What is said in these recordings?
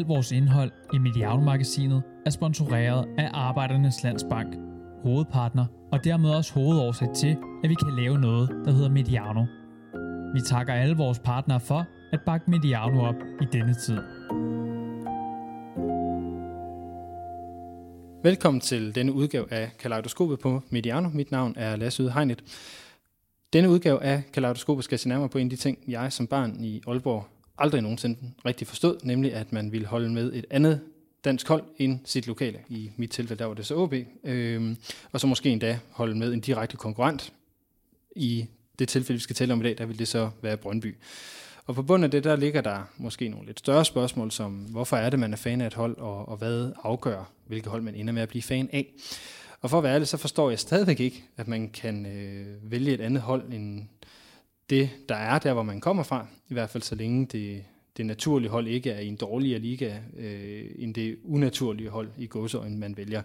Alt vores indhold i Mediano-magasinet er sponsoreret af Arbejdernes Landsbank, hovedpartner og dermed også hovedårsag til, at vi kan lave noget, der hedder Mediano. Vi takker alle vores partnere for at bakke Mediano op i denne tid. Velkommen til denne udgave af Kaleidoskopet på Mediano. Mit navn er Lasse Yde Hegnet. Denne udgave af Kaleidoskopet skal se nærmere på en af de ting, jeg som barn i Aalborg aldrig nogensinde rigtig forstod, nemlig at man ville holde med et andet dansk hold end sit lokale. I mit tilfælde, der var det så OB. Øhm, og så måske endda holde med en direkte konkurrent. I det tilfælde, vi skal tale om i dag, der vil det så være Brøndby. Og på bunden af det, der ligger der måske nogle lidt større spørgsmål, som hvorfor er det, man er fan af et hold, og, og hvad afgør, hvilket hold man ender med at blive fan af. Og for at være ærlig, så forstår jeg stadigvæk ikke, at man kan øh, vælge et andet hold end det, der er der, hvor man kommer fra. I hvert fald så længe det, det naturlige hold ikke er i en dårligere liga, øh, end det unaturlige hold i godsøjen, man vælger.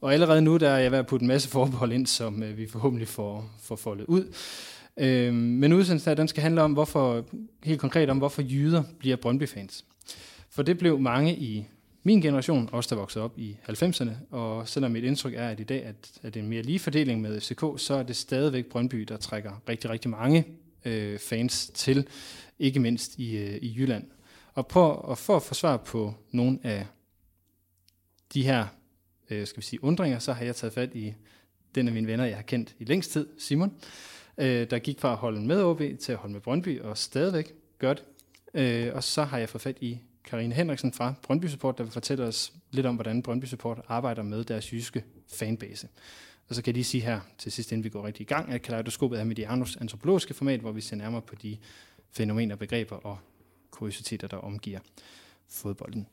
Og allerede nu der er jeg ved at putte en masse forbehold ind, som øh, vi forhåbentlig får, får foldet ud. Øh, men udsendelsen her, den skal handle om, hvorfor, helt konkret om, hvorfor jyder bliver Brøndby-fans. For det blev mange i min generation, også der voksede op i 90'erne, og selvom mit indtryk er, at i dag at, at det er en mere lige fordeling med FCK, så er det stadigvæk Brøndby, der trækker rigtig, rigtig mange øh, fans til, ikke mindst i, øh, i Jylland. Og, på, og for at få svar på nogle af de her øh, skal vi sige, undringer, så har jeg taget fat i den af mine venner, jeg har kendt i længst tid, Simon, øh, der gik fra at holde med OB til at holde med Brøndby, og stadigvæk gør det. Øh, og så har jeg fået fat i Karine Henriksen fra Brøndby Support, der vil fortælle os lidt om, hvordan Brøndby Support arbejder med deres jyske fanbase. Og så kan jeg lige sige her til sidst, inden vi går rigtig i gang, at kaleidoskopet er Medianos antropologiske format, hvor vi ser nærmere på de fænomener, begreber og kuriositeter, der omgiver fodbolden.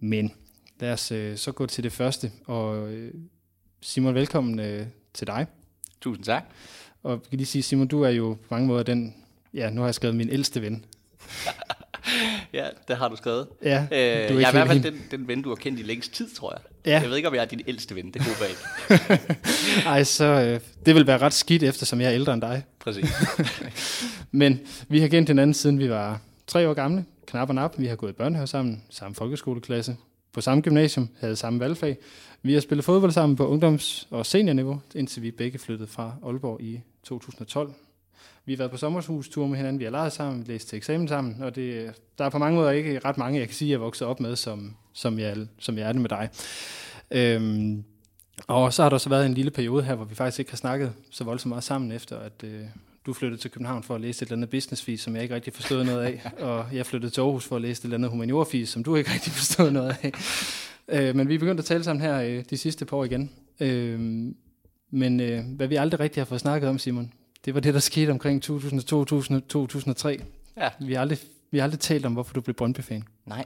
Men lad os øh, så gå til det første. Og øh, Simon, velkommen øh, til dig. Tusind tak. Og jeg kan lige sige, Simon, du er jo på mange måder den, ja, nu har jeg skrevet min ældste ven. ja, det har du skrevet. Ja, øh, jeg er i hvert fald den, den ven, du har kendt i længst tid, tror jeg. Ja. Jeg ved ikke, om jeg er din ældste ven, det håber jeg ikke. Ej, så øh, det vil være ret skidt, eftersom jeg er ældre end dig. Præcis. Men vi har kendt hinanden, siden vi var tre år gamle, knap og nap. Vi har gået i børnehave sammen, samme folkeskoleklasse, på samme gymnasium, havde samme valgfag. Vi har spillet fodbold sammen på ungdoms- og seniorniveau, indtil vi begge flyttede fra Aalborg i 2012. Vi har været på sommerhustur med hinanden, vi har leget sammen, læst til eksamen sammen, og det, der er på mange måder ikke ret mange, jeg kan sige, jeg er vokset op med, som, som, jeg, som jeg er det med dig. Øhm, og så har der så været en lille periode her, hvor vi faktisk ikke har snakket så voldsomt meget sammen, efter at øh, du flyttede til København for at læse et eller andet business som jeg ikke rigtig forstod noget af, og jeg flyttede til Aarhus for at læse et eller andet humaniora som du ikke rigtig forstod noget af. Øh, men vi er begyndt at tale sammen her øh, de sidste par år igen. Øh, men øh, hvad vi aldrig rigtig har fået snakket om, Simon, det var det, der skete omkring 2002-2003. Ja. Vi har aldrig, vi har aldrig talt om, hvorfor du blev Brøndby-fan. Nej,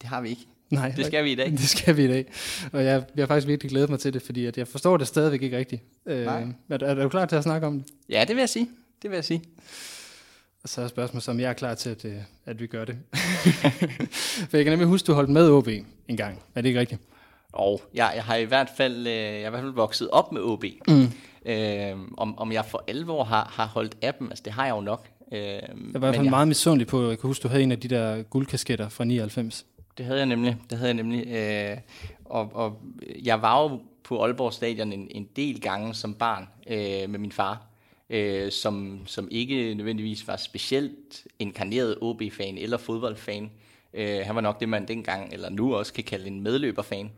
det har vi ikke. Nej, det skal vi i dag. Det skal vi i dag. Og jeg, jeg har faktisk virkelig glædet mig til det, fordi at jeg forstår det stadigvæk ikke rigtigt. Øh, Nej. Er, er du klar til at snakke om det? Ja, det vil jeg sige. Det vil jeg sige. Og så er spørgsmålet, om jeg er klar til, at, øh, at vi gør det. For jeg kan nemlig huske, at du holdt med OB en gang. Er det ikke rigtigt? Og jeg, jeg har i hvert fald, øh, jeg har i hvert fald vokset op med OB. Mm. Øh, om, om jeg for alvor har, har holdt af dem, altså det har jeg jo nok. Øh, jeg var i hvert fald meget misundelig på, jeg kan huske, du havde en af de der guldkasketter fra 99. Det havde jeg nemlig, det havde jeg nemlig. Øh, og, og jeg var jo på Aalborg Stadion en, en del gange som barn øh, med min far øh, som, som ikke nødvendigvis var specielt inkarneret OB-fan eller fodboldfan. Øh, han var nok det, man dengang, eller nu også kan kalde en medløberfan.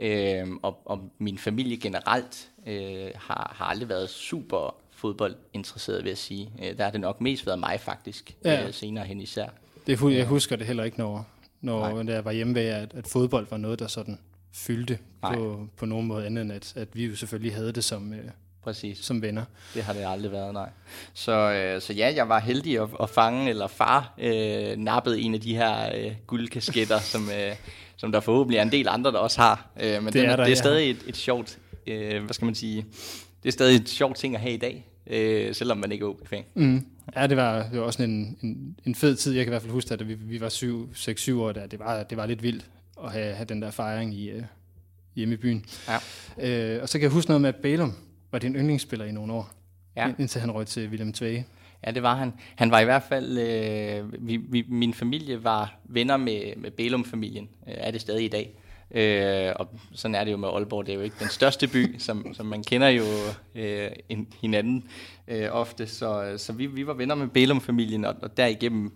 Øh, og, og min familie generelt øh, har, har aldrig været super fodboldinteresseret, vil jeg sige. Øh, der har det nok mest været mig faktisk, ja. øh, senere hen især. Det, jeg husker det heller ikke, når, når jeg var hjemme ved, at, at fodbold var noget, der sådan fyldte på, på nogen måde andet, end at, at vi jo selvfølgelig havde det som, øh, Præcis. som venner. Det har det aldrig været, nej. Så, øh, så ja, jeg var heldig at, at fange, eller far øh, nappede en af de her øh, guldkasketter, som, øh, som der forhåbentlig er en del andre, der også har. Øh, men det, den, er, der, det er stadig et, et sjovt, øh, hvad skal man sige, det er stadig et sjovt ting at have i dag, øh, selvom man ikke er OB-fan. Mm. Ja, det var, var også en, en, en fed tid. Jeg kan i hvert fald huske, at vi, vi var 6-7 år der. Det var, det var lidt vildt at have, have den der fejring i, øh, hjemme i byen. Ja. Øh, og så kan jeg huske noget med Bælum, var din yndlingsspiller i nogle år, ja. indtil han røg til William Tvage. Ja, det var han. Han var i hvert fald, øh, vi, vi, min familie var venner med, med Bælum-familien, øh, er det stadig i dag. Øh, og sådan er det jo med Aalborg, det er jo ikke den største by, som, som man kender jo øh, hinanden øh, ofte. Så, så vi, vi var venner med Bælum-familien, og, og derigennem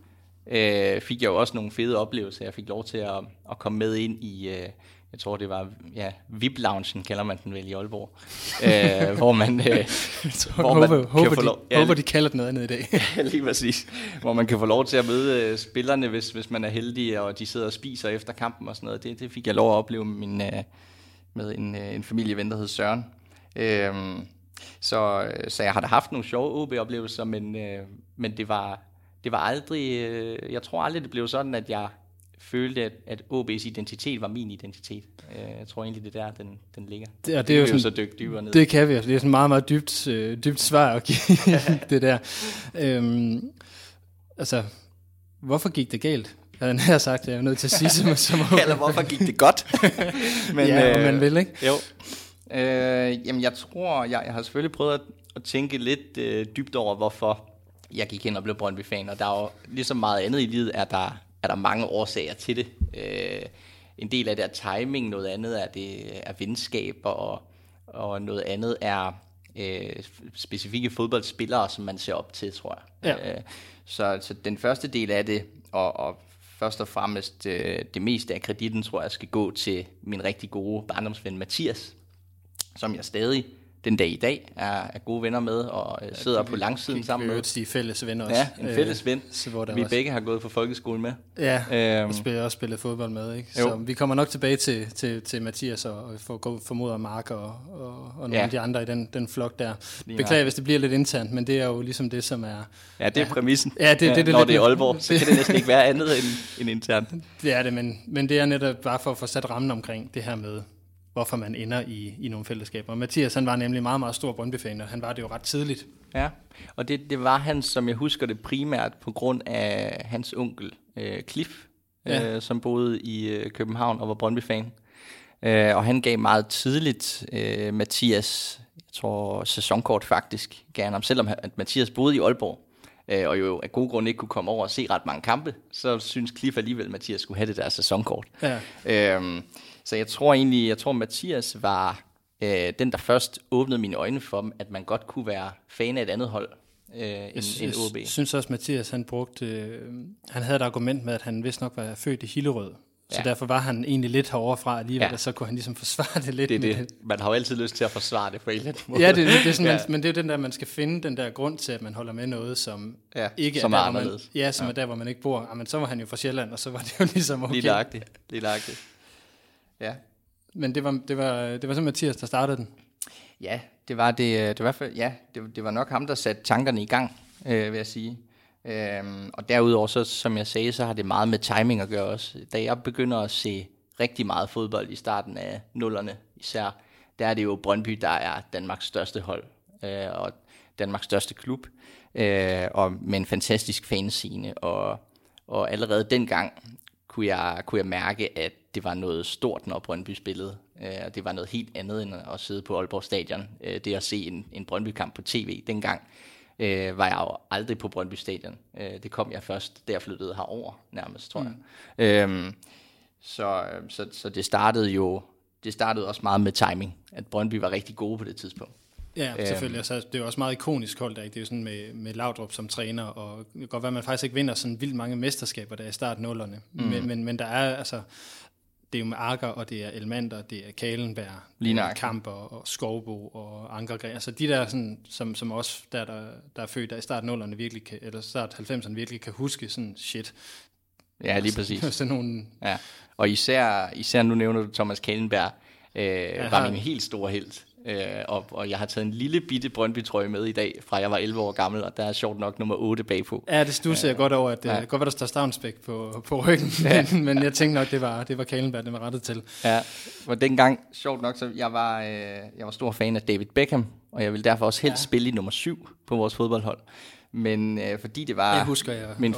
øh, fik jeg jo også nogle fede oplevelser. Jeg fik lov til at, at komme med ind i, øh, jeg tror det var, ja, VIP-loungen kalder man den vel i Aalborg, øh, hvor man, øh, hvor man håber, håber, få lov, de, ja, håber, de kalder det noget andet i dag. ja, lige præcis. Hvor man kan få lov til at møde øh, spillerne, hvis, hvis man er heldig, og de sidder og spiser efter kampen og sådan noget. Det, det fik jeg lov at opleve med, min, øh, med en, øh, en familieven, der hed Søren. Øh, så, så jeg har da haft nogle sjove OB-oplevelser, men, øh, men det var, det var aldrig, øh, jeg tror aldrig, det blev sådan, at jeg følte, at, at OB's identitet var min identitet. Øh, jeg tror egentlig, det er der, den, den ligger. Det, og det, det er jo sådan, så dykke dybere ned. Det kan vi. Det er sådan meget, meget dybt, øh, dybt svar at give det der. Øhm, altså, hvorfor gik det galt? Jeg har sagt, jeg er nødt til at sige som, som Eller hvorfor gik det godt? Men, ja, øh, man vil, ikke? Jo. Øh, jamen, jeg tror, jeg, jeg har selvfølgelig prøvet at, at tænke lidt øh, dybt over, hvorfor jeg gik ind og blev Brøndby-fan, og der er jo ligesom meget andet i livet, er der er der mange årsager til det. Øh, en del af det er timing, noget andet er det er venskaber, og, og noget andet er øh, specifikke fodboldspillere, som man ser op til, tror jeg. Ja. Øh, så, så den første del af det, og, og først og fremmest øh, det meste af kreditten, tror jeg, skal gå til min rigtig gode barndomsven Mathias, som jeg stadig den dag i dag er, er gode venner med, og øh, sidder ja, på langsiden sammen med. Vi fælles venner også. Ja, en fælles ven, øh, hvor vi også. begge har gået på folkeskolen med. Ja, øhm, og spiller, også spillet fodbold med. Ikke? Så vi kommer nok tilbage til, til, til Mathias og, og for, formoder Mark og, og, og nogle ja. af de andre i den, den flok der. Beklager, hvis det bliver lidt internt, men det er jo ligesom det, som er... Ja, det er præmissen. Ja, det, det, det, det, Når det er Aalborg, så kan det næsten ikke være andet end, end internt. Det er det, men, men det er netop bare for at få sat rammen omkring det her med, hvorfor man ender i, i nogle fællesskaber. Mathias han var nemlig meget, meget stor Brøndby-fan, og han var det jo ret tidligt. Ja, og det, det var han, som jeg husker det primært, på grund af hans onkel øh, Cliff, ja. øh, som boede i øh, København og var Brøndby-fan. Øh, og han gav meget tidligt øh, Mathias, jeg tror sæsonkort faktisk, gav han ham, selvom at Mathias boede i Aalborg, øh, og jo af gode grunde ikke kunne komme over og se ret mange kampe, så synes Cliff alligevel, at Mathias skulle have det der sæsonkort. Ja. Øh, så jeg tror egentlig, jeg tror Mathias var øh, den, der først åbnede mine øjne for, at man godt kunne være fan af et andet hold øh, end, end OB. Jeg synes også, Mathias han brugte, øh, han havde et argument med, at han vist nok var født i Hillerød. Så ja. derfor var han egentlig lidt herovre fra alligevel, ja. og så kunne han ligesom forsvare det lidt. Det, det. det. Man har jo altid lyst til at forsvare det på en eller anden måde. Ja, det, det, er sådan, ja. man, men det er jo den der, man skal finde den der grund til, at man holder med noget, som ja, ikke som er, der, man, ja, som ja. er der, hvor man ikke bor. Jamen, så var han jo fra Sjælland, og så var det jo ligesom okay. Lige lagtigt. Lige lagtigt. Ja. Men det var, det var, det var så Mathias, der startede den? Ja, det var det, det var ja, det, det var nok ham, der satte tankerne i gang, øh, vil jeg sige. Øhm, og derudover, så, som jeg sagde, så har det meget med timing at gøre også. Da jeg begynder at se rigtig meget fodbold i starten af nullerne især, der er det jo Brøndby, der er Danmarks største hold, øh, og Danmarks største klub, øh, og med en fantastisk fanscene, og, og allerede dengang kunne jeg, kunne jeg mærke, at det var noget stort, når Brøndby spillede. Øh, det var noget helt andet end at sidde på Aalborg Stadion. Øh, det at se en, en Brøndby-kamp på tv dengang, øh, var jeg jo aldrig på Brøndby Stadion. Øh, det kom jeg først, da jeg flyttede herover nærmest, tror mm. jeg. Øhm, så, så, så det startede jo det startede også meget med timing, at Brøndby var rigtig gode på det tidspunkt. Ja, øhm. selvfølgelig. Altså, det er jo også meget ikonisk hold, der, ikke? Det er jo sådan med, med Laudrup som træner, og det kan godt være, at man faktisk ikke vinder sådan vildt mange mesterskaber, der er i start nullerne. Mm. Men, men, men der er altså, det er jo med Akker, og det er Elmander, det er Kalenberg, Lige Kamper og Skovbo og Ankergren. Altså de der, sådan, som, som også der, der, der er født der i start 0'erne virkelig kan, eller start 90'erne virkelig kan huske sådan shit. Ja, lige præcis. sådan nogle... Ja. Og især, især nu nævner du Thomas Kalenberg, øh, var min helt store held. Øh, og, og jeg har taget en lille bitte Brøndby-trøje med i dag, fra jeg var 11 år gammel, og der er sjovt nok nummer 8 bagpå. Ja, det stusser jeg godt over, at det ja. godt være, der står Stavnsbæk på, på ryggen, ja. men, men jeg tænkte nok, det var, det var Kalenberg, det var rettet til. Ja, og dengang, sjovt nok, så jeg var, øh, jeg var stor fan af David Beckham, og jeg ville derfor også helst ja. spille i nummer 7 på vores fodboldhold. Men øh, fordi det var... Jeg husker jeg min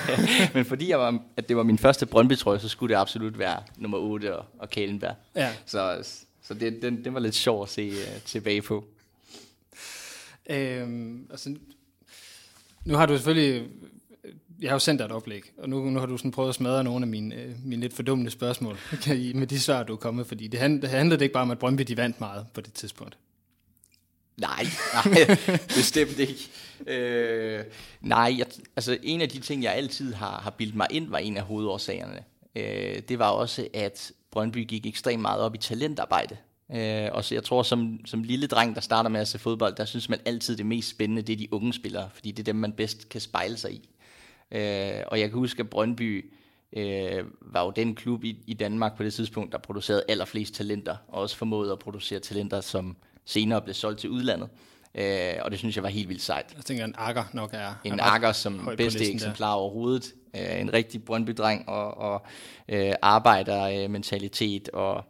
Men fordi jeg var, at det var min første Brøndby-trøje, så skulle det absolut være nummer 8 og, og Kalenberg. Ja. Så så det, den, den var lidt sjov at se uh, tilbage på. Øhm, altså, Nu har du selvfølgelig... Jeg har jo sendt dig et oplæg, og nu, nu har du sådan prøvet at smadre nogle af mine, øh, mine lidt fordummende spørgsmål med de svar, du er kommet, fordi det, hand, det handlede ikke bare om, at Brøndby de vandt meget på det tidspunkt. Nej, nej, bestemt ikke. Øh, nej, jeg, altså en af de ting, jeg altid har, har bildt mig ind, var en af hovedårsagerne. Øh, det var også, at Brøndby gik ekstremt meget op i talentarbejde. Øh, og så jeg tror, som, som lille dreng, der starter med at se fodbold, der synes man altid, det mest spændende, det er de unge spillere, fordi det er dem, man bedst kan spejle sig i. Øh, og jeg kan huske, at Brøndby øh, var jo den klub i, i Danmark på det tidspunkt, der producerede allerflest talenter, og også formåede at producere talenter, som senere blev solgt til udlandet. Øh, og det synes jeg var helt vildt sejt. Jeg tænker, en akker nok er... En akker som bedste eksemplar der. overhovedet. Øh, en rigtig Brøndby-dreng og, og øh, arbejdermentalitet og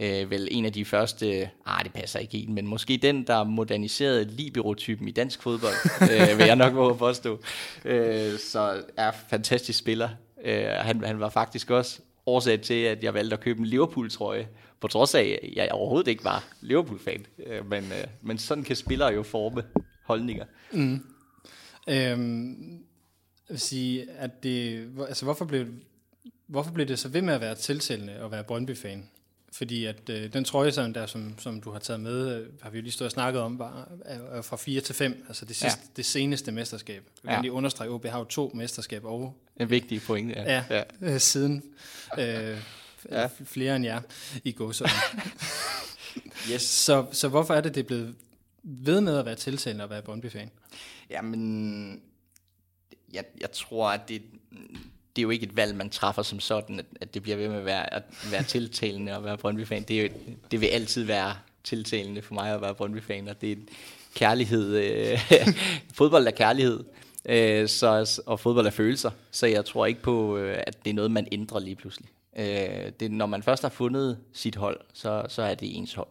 øh, vel en af de første, ah det passer ikke helt, men måske den, der moderniserede libero-typen i dansk fodbold, øh, vil jeg nok våge at påstå. Øh, så er fantastisk spiller. Øh, han, han var faktisk også årsag til, at jeg valgte at købe en Liverpool-trøje, på trods af, at jeg overhovedet ikke var Liverpool-fan. Øh, men, øh, men sådan kan spillere jo forme holdninger. Mm. Øhm, jeg vil sige, at det, altså hvorfor blev, hvorfor blev det så ved med at være tiltalende at være Brøndby-fan? Fordi at øh, den trøje, sådan der, som, som du har taget med, øh, har vi jo lige stået og snakket om, var, er, er fra 4 til 5, altså det, sidste, ja. det seneste mesterskab. Jeg kan ja. lige understrege, at OB har jo to mesterskaber og... En vigtig point, ja. Ja, ja. Øh, siden øh, ja. flere end jer i gåsøjne. yes. så, så hvorfor er det, det er blevet ved med at være tiltalende at være Brøndby-fan? Jamen, jeg, jeg tror, at det, det er jo ikke et valg, man træffer som sådan, at, at det bliver ved med at være, at være tiltalende og være Brøndby-fan. Det, er jo, det vil altid være tiltalende for mig at være Brøndby-fan, og det er kærlighed. Øh, fodbold er kærlighed, øh, så, og fodbold er følelser, så jeg tror ikke på, øh, at det er noget, man ændrer lige pludselig. Øh, det, når man først har fundet sit hold, så, så er det ens hold.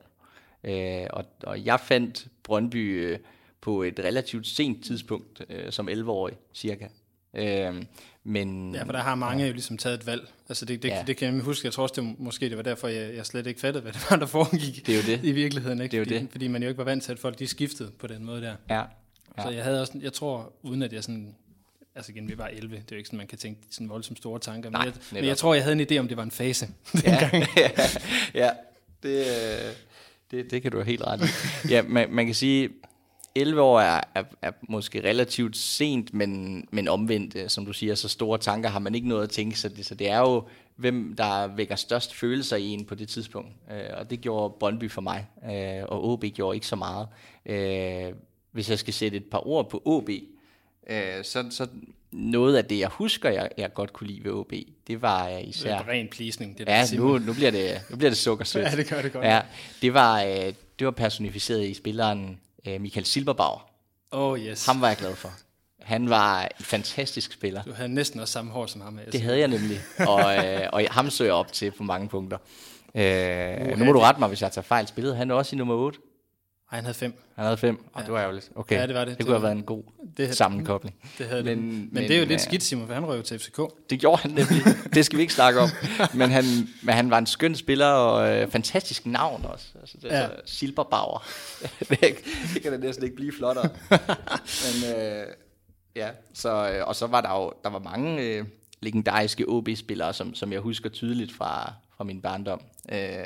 Øh, og, og jeg fandt Brøndby øh, på et relativt sent tidspunkt, øh, som 11-årig cirka. Øh, men, ja, for der har mange ja. jo ligesom taget et valg. Altså det, det, ja. det kan jeg huske, jeg tror også, det, måske det var derfor, jeg, jeg slet ikke fattede, hvad det var, der foregik det er jo det. i virkeligheden. Ikke? Det er jo fordi, det. fordi man jo ikke var vant til, at folk de skiftede på den måde der. Ja. ja. Så jeg havde også, jeg tror, uden at jeg sådan altså igen, vi var 11, det er jo ikke sådan, man kan tænke sådan voldsomt store tanker, Nej, men, jeg, men jeg tror, jeg havde en idé om, det var en fase ja, ja, det, øh, det, det kan du have helt ret i. Ja, man, man kan sige, 11 år er, er, er måske relativt sent, men, men omvendt, øh, som du siger, så store tanker har man ikke noget at tænke, så det, så det er jo, hvem der vækker størst følelser i en på det tidspunkt. Øh, og det gjorde Brøndby for mig, øh, og OB gjorde ikke så meget. Øh, hvis jeg skal sætte et par ord på OB, øh, så, så noget af det, jeg husker, jeg, jeg godt kunne lide ved OB, det var uh, især... Det er ren pleasning, det der Ja, nu, nu, bliver det, nu bliver det sukkersødt. ja, det gør det godt. Ja, det var, uh, det var personificeret i spilleren uh, Michael Silberbauer. Oh yes. Ham var jeg glad for. Han var en fantastisk spiller. Du havde næsten også samme hår som ham. Det havde jeg nemlig, og, uh, og ham jeg op til på mange punkter. Uh, uh, nu må du rette mig, hvis jeg tager fejl. Spillede han også i nummer 8? Nej, han havde fem. Han havde fem, og ja. det var ærgerligt. Okay. Ja, det var det. Det, det kunne have været en god det, sammenkobling. Det havde men, det. Men, men det er jo lidt ja. skidt, Simon, for han røg til FCK. Det gjorde han nemlig. det skal vi ikke snakke om. Men han, men han var en skøn spiller, og øh, fantastisk navn også. Altså, det, ja. altså, Silberbauer. det kan da næsten ikke blive flottere. men øh, ja, så, øh, og så var der jo der var mange øh, legendariske OB-spillere, som, som jeg husker tydeligt fra, fra min barndom. Øh,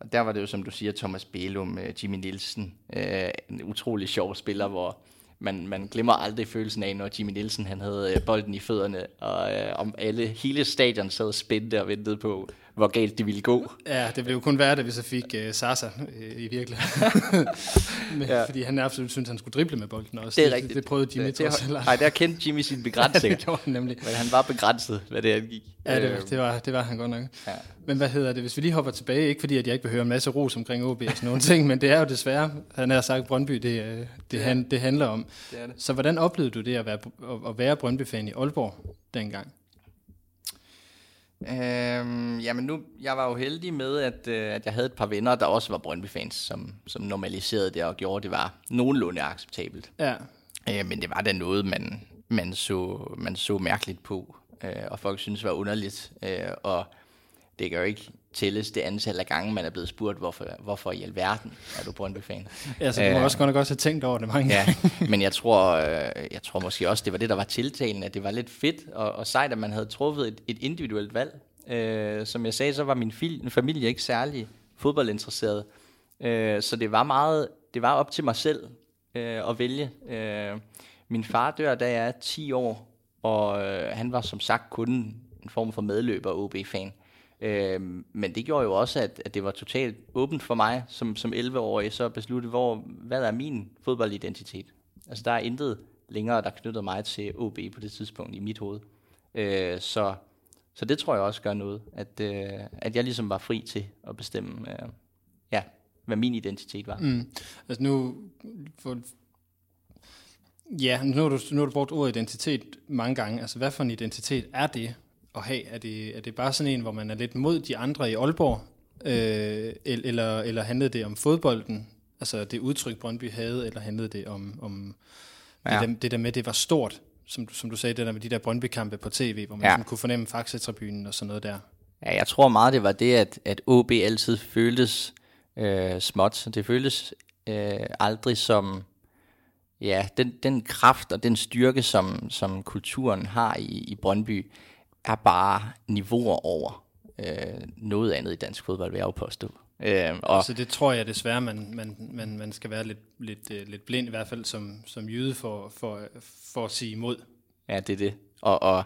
og der var det jo, som du siger, Thomas Bælum, øh, Jimmy Nielsen, øh, en utrolig sjov spiller, hvor man, man glemmer aldrig følelsen af, når Jimmy Nielsen han havde øh, bolden i fødderne, og øh, om alle, hele stadion sad spændte og ventede på, hvor galt det ville gå. Ja, det blev jo kun værre, da vi så fik uh, Sasa uh, i virkeligheden. Men, ja. Fordi han absolut syntes, han skulle drible med bolden også. Det er rigtigt. Det, det prøvede Jimmy det, det, Nej, der kendte Jimmy sin begrænsning. ja, det gjorde han nemlig. Men han var begrænset, hvad det angik. Ja, det, det, var, det var han godt nok. Ja. Men hvad hedder det, hvis vi lige hopper tilbage, ikke fordi at jeg ikke vil høre en masse ros omkring OB og sådan nogle ting, men det er jo desværre, han har sagt Brøndby, det, det, han, det handler om. Det det. Så hvordan oplevede du det at være, at være Brøndby-fan i Aalborg dengang? Øhm, jamen nu, jeg var jo heldig med, at, øh, at jeg havde et par venner, der også var Brøndby-fans, som, som normaliserede det og gjorde, det var nogenlunde acceptabelt. Ja. Øh, men det var da noget, man, man, så, man så mærkeligt på, øh, og folk synes var underligt. Øh, og det kan jo ikke tælles det antal af gange, man er blevet spurgt, hvorfor, hvorfor i alverden er du Brøndby-fan. Ja, så du må Øh, også godt nok også have tænkt over det mange Ja, men jeg tror, øh, jeg tror måske også, det var det, der var tiltalen, at det var lidt fedt og, og sejt, at man havde truffet et, et individuelt valg. Øh, som jeg sagde, så var min fil, familie ikke særlig fodboldinteresseret. Øh, så det var meget, det var op til mig selv øh, at vælge. Øh, min far dør, da jeg er 10 år, og øh, han var som sagt kun en form for medløber OB-fan. Øh, Øh, men det gjorde jo også, at, at det var totalt åbent for mig som, som 11-årig, så at beslutte, hvor, hvad er min fodboldidentitet. Altså der er intet længere, der knyttede mig til OB på det tidspunkt i mit hoved. Øh, så, så det tror jeg også gør noget, at, øh, at jeg ligesom var fri til at bestemme, øh, ja, hvad min identitet var. Mm. Altså nu, for, ja, nu har, du, nu har du brugt ordet identitet mange gange. Altså hvad for en identitet er det at have? Er det, er det bare sådan en, hvor man er lidt mod de andre i Aalborg? Øh, el- eller, eller handlede det om fodbolden? Altså det udtryk, Brøndby havde, eller handlede det om, om ja. Det, der, det der med, det var stort? Som, som du sagde, det der med de der Brøndby-kampe på tv, hvor man ja. Sådan kunne fornemme Faxe-tribunen og sådan noget der. Ja, jeg tror meget, det var det, at, at OB altid føltes øh, småt. Det føltes øh, aldrig som ja, den, den kraft og den styrke, som, som kulturen har i, i Brøndby, er bare niveauer over øh, noget andet i dansk fodbold, vil jeg jo påstå. Øh, og, Så det tror jeg desværre, man, man, man, man skal være lidt, lidt, øh, lidt blind, i hvert fald som, som jyde, for, for, for at sige imod. Ja, det er det. Og, og,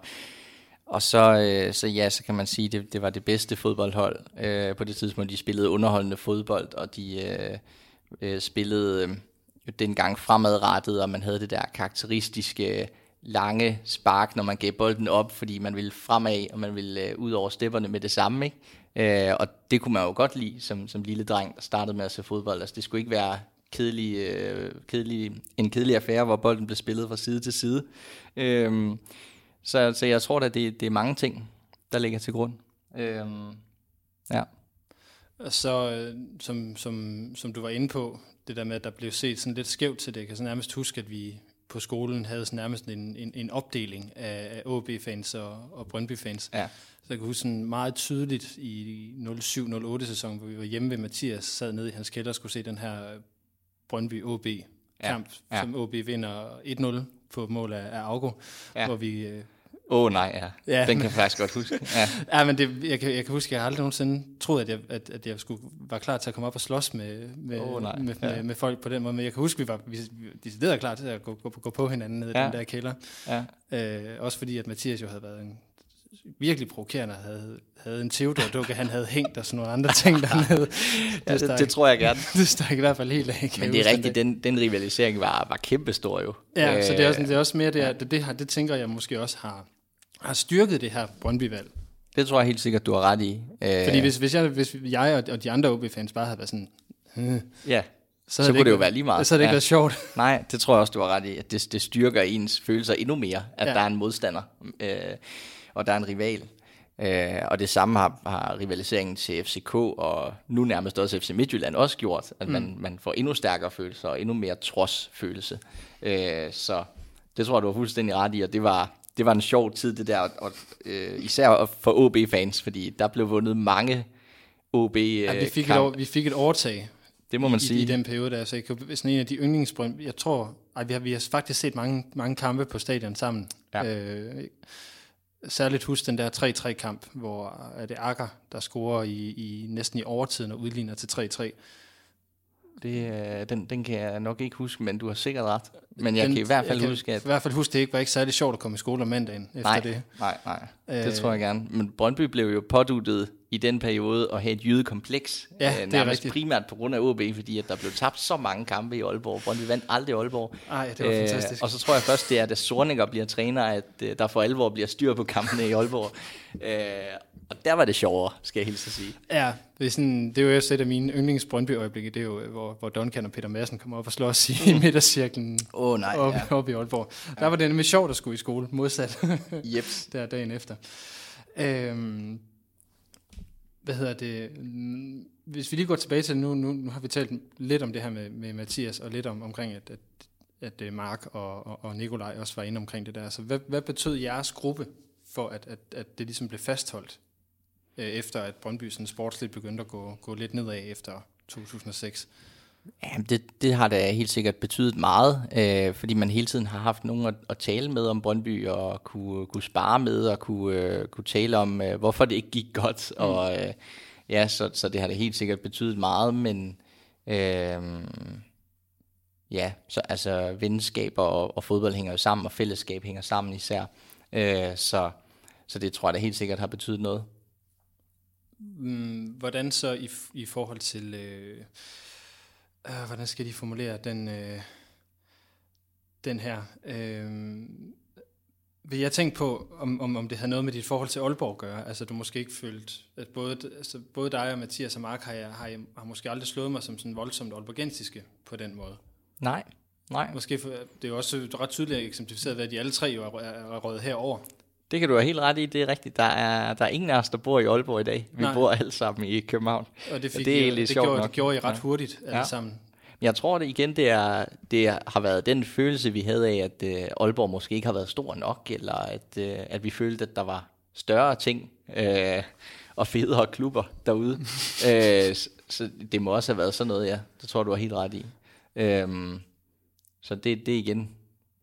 og så, øh, så ja, så kan man sige, det, det var det bedste fodboldhold øh, på det tidspunkt. De spillede underholdende fodbold, og de øh, øh, spillede øh, dengang fremadrettet, og man havde det der karakteristiske lange spark, når man gav bolden op, fordi man ville fremad, og man ville øh, ud over stepperne med det samme. Ikke? Øh, og det kunne man jo godt lide som, som lille dreng, der startede med at se fodbold. Altså, det skulle ikke være kedelig, øh, kedelig, en kedelig affære, hvor bolden blev spillet fra side til side. Øh, så, så jeg tror da, det, det er mange ting, der ligger til grund. Øh, ja. Så, øh, som, som, som du var inde på, det der med, at der blev set sådan lidt skævt til det. Jeg kan så nærmest huske, at vi på skolen havde sådan nærmest en, en, en opdeling af, af OB-fans og, og Brøndby-fans. Ja. Så jeg kan huske sådan meget tydeligt i 07-08 sæson, hvor vi var hjemme ved Mathias, sad nede i hans kælder og skulle se den her Brøndby-OB-kamp, ja, Ja, ja. ja. som OB vinder 1-0 på mål af, af Augo. Ja. hvor vi... Øh, Åh oh, nej, ja. Ja. Den kan jeg faktisk godt huske. Ja. Ja, men det, jeg, kan, jeg kan huske, at jeg har aldrig nogensinde troet, at jeg, at, at jeg skulle var klar til at komme op og slås med, med, Åh, nej. med, Ja. med, med folk på den måde. Men jeg kan huske, at vi var vi, vi decideret klar til at gå, gå, gå på hinanden nede i Ja. den der kælder. Ja. Øh, også fordi, at Mathias jo havde været en virkelig provokerende, havde, havde en Theodor-dukke, han havde hængt og sådan nogle andre ting dernede. Ja, det, stak- det, tror jeg gerne. det stak i hvert fald helt af. Men det er rigtigt, den, den rivalisering var, var kæmpestor jo. Ja, så det er også, Øh, det er også mere det, at det, det, har, det tænker jeg måske også har, har styrket det her Brøndby-valg. det tror jeg helt sikkert, du har ret i. Øh, Fordi hvis, hvis, jeg, hvis jeg og, de andre OB-fans bare havde været sådan, "Øh," Ja, så, Så havde kunne det jo ikke- være lige meget. Så havde det ikke Ja. været sjovt. Nej, det tror jeg også, du har ret i, at det, det styrker ens følelser endnu mere, at Ja. der er en modstander, øh, og der er en rival. Øh, og det samme har, har rivaliseringen til FCK, og nu nærmest også FC Midtjylland også gjort, at man, man får endnu stærkere følelser, og endnu mere trodsfølelse. Øh, så det tror jeg, du har fuldstændig ret i, og det var, det var en sjov tid, det der, og, og øh, især for OB-fans, fordi der blev vundet mange OB Ja, vi, fik et, år, vi fik et overtag Det må man i, sige. i den periode der, så jeg kan, sådan en af de yndlingsbrønd, jeg tror, ej, vi, har, vi har faktisk set mange, mange kampe på stadion sammen. Ja. Øh, særligt husk den der 3-3-kamp, hvor er det Akker, der scorer i, i næsten i overtiden og udligner til 3-3. Det, øh, den, den kan jeg nok ikke huske, men du har sikkert ret. Men jeg Den- kan i hvert fald huske, at... I hvert fald huske, det ikke var ikke særlig sjovt at komme i skole om mandagen efter Nej, det. nej, nej. Øh. Det tror jeg gerne. Men Brøndby blev jo påduttet i den periode at have et jydekompleks. Ja, øh, det er nærmest rigtigt. primært på grund af OB, fordi at der blev tabt så mange kampe i Aalborg. Brøndby vandt aldrig Aalborg. Ej, det var fantastisk. Og så tror jeg først, det er, da Sorninger bliver træner, at øh, der for alvor bliver styr på kampene i Aalborg. øh, og der var det sjovere, skal jeg hilse at sige. Ja, det er, sådan, det er jo også et af mine yndlings brøndby øjeblikke det er jo, hvor, hvor Duncan og Peter Madsen kommer op og slås i midtercirklen Åh oh, nej, op, ja. op i Aalborg. Der var det nemlig sjovt at skulle i skole, modsat Jeps. der dagen efter. Øhm, hvad hedder det? Mm, Hvis vi lige går tilbage til, nu, nu, nu har vi talt lidt om det her med, med Mathias, og lidt om omkring, at, at, at øh, Mark og, og, og Nikolaj også var inde omkring det der. Så hvad, hvad betød jeres gruppe for, at, at, at det ligesom blev fastholdt øh, efter at Brøndby sådan sportsligt begyndte at gå, gå lidt nedad efter 2006? Ja, det, det har da helt sikkert betydet meget, øh, fordi man hele tiden har haft nogen at, at tale med om Brøndby, og kunne, kunne spare med, og kunne, øh, kunne tale om, øh, hvorfor det ikke gik godt. Mm. Og øh, ja, så, så det har da helt sikkert betydet meget, men øh, ja, så altså venskaber og, og fodbold hænger jo sammen, og fællesskab hænger sammen især. Øh, så, så det tror jeg da helt sikkert har betydet noget. Mm, hvordan så i, i forhold til... Øh øh, hvordan skal de formulere den, øh, den her? Øh, vil jeg tænke på, om, om, om det havde noget med dit forhold til Aalborg at gøre? Altså, du måske ikke følt, at både, altså, både dig og Mathias og Mark har, jeg, har, jeg, har måske aldrig slået mig som sådan voldsomt aalborgensiske på den måde. Nej, nej. Måske, for, det er jo også ret tydeligt eksemplificeret, at de alle tre jo er, er røget herover. Det kan du have helt ret i, det er rigtigt. Der er, der er ingen af os, der bor i Aalborg i dag. Vi Nej. bor alle sammen i København. Og det, fik og det, er I, det, sjovt gjorde, nok. det gjorde I ret hurtigt alle ja. sammen. Jeg tror det igen, det, er, det har været den følelse, vi havde af, at uh, Aalborg måske ikke har været stor nok, eller at, uh, at vi følte, at der var større ting uh, og federe klubber derude. uh, så det må også have været sådan noget, ja. Det tror du har helt ret i. Uh, så det, det er igen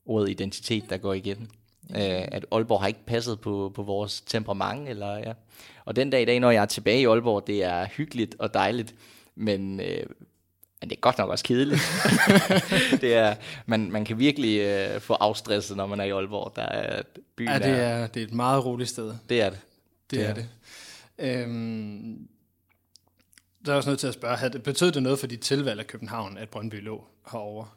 ordet identitet, der går igen. Uh, at Aalborg har ikke passet på, på vores temperament. Eller, ja. Og den dag i dag, når jeg er tilbage i Aalborg, det er hyggeligt og dejligt, men uh, men det er godt nok også kedeligt. det er, man, man kan virkelig øh, få afstresset, når man er i Aalborg. Der er, byen ja, det er, er, det er et meget roligt sted. Det er det. Det, det er, er det. Øhm, der er også nødt til at spørge, havde det, betød det noget for dit tilvalg af København, at Brøndby lå herovre?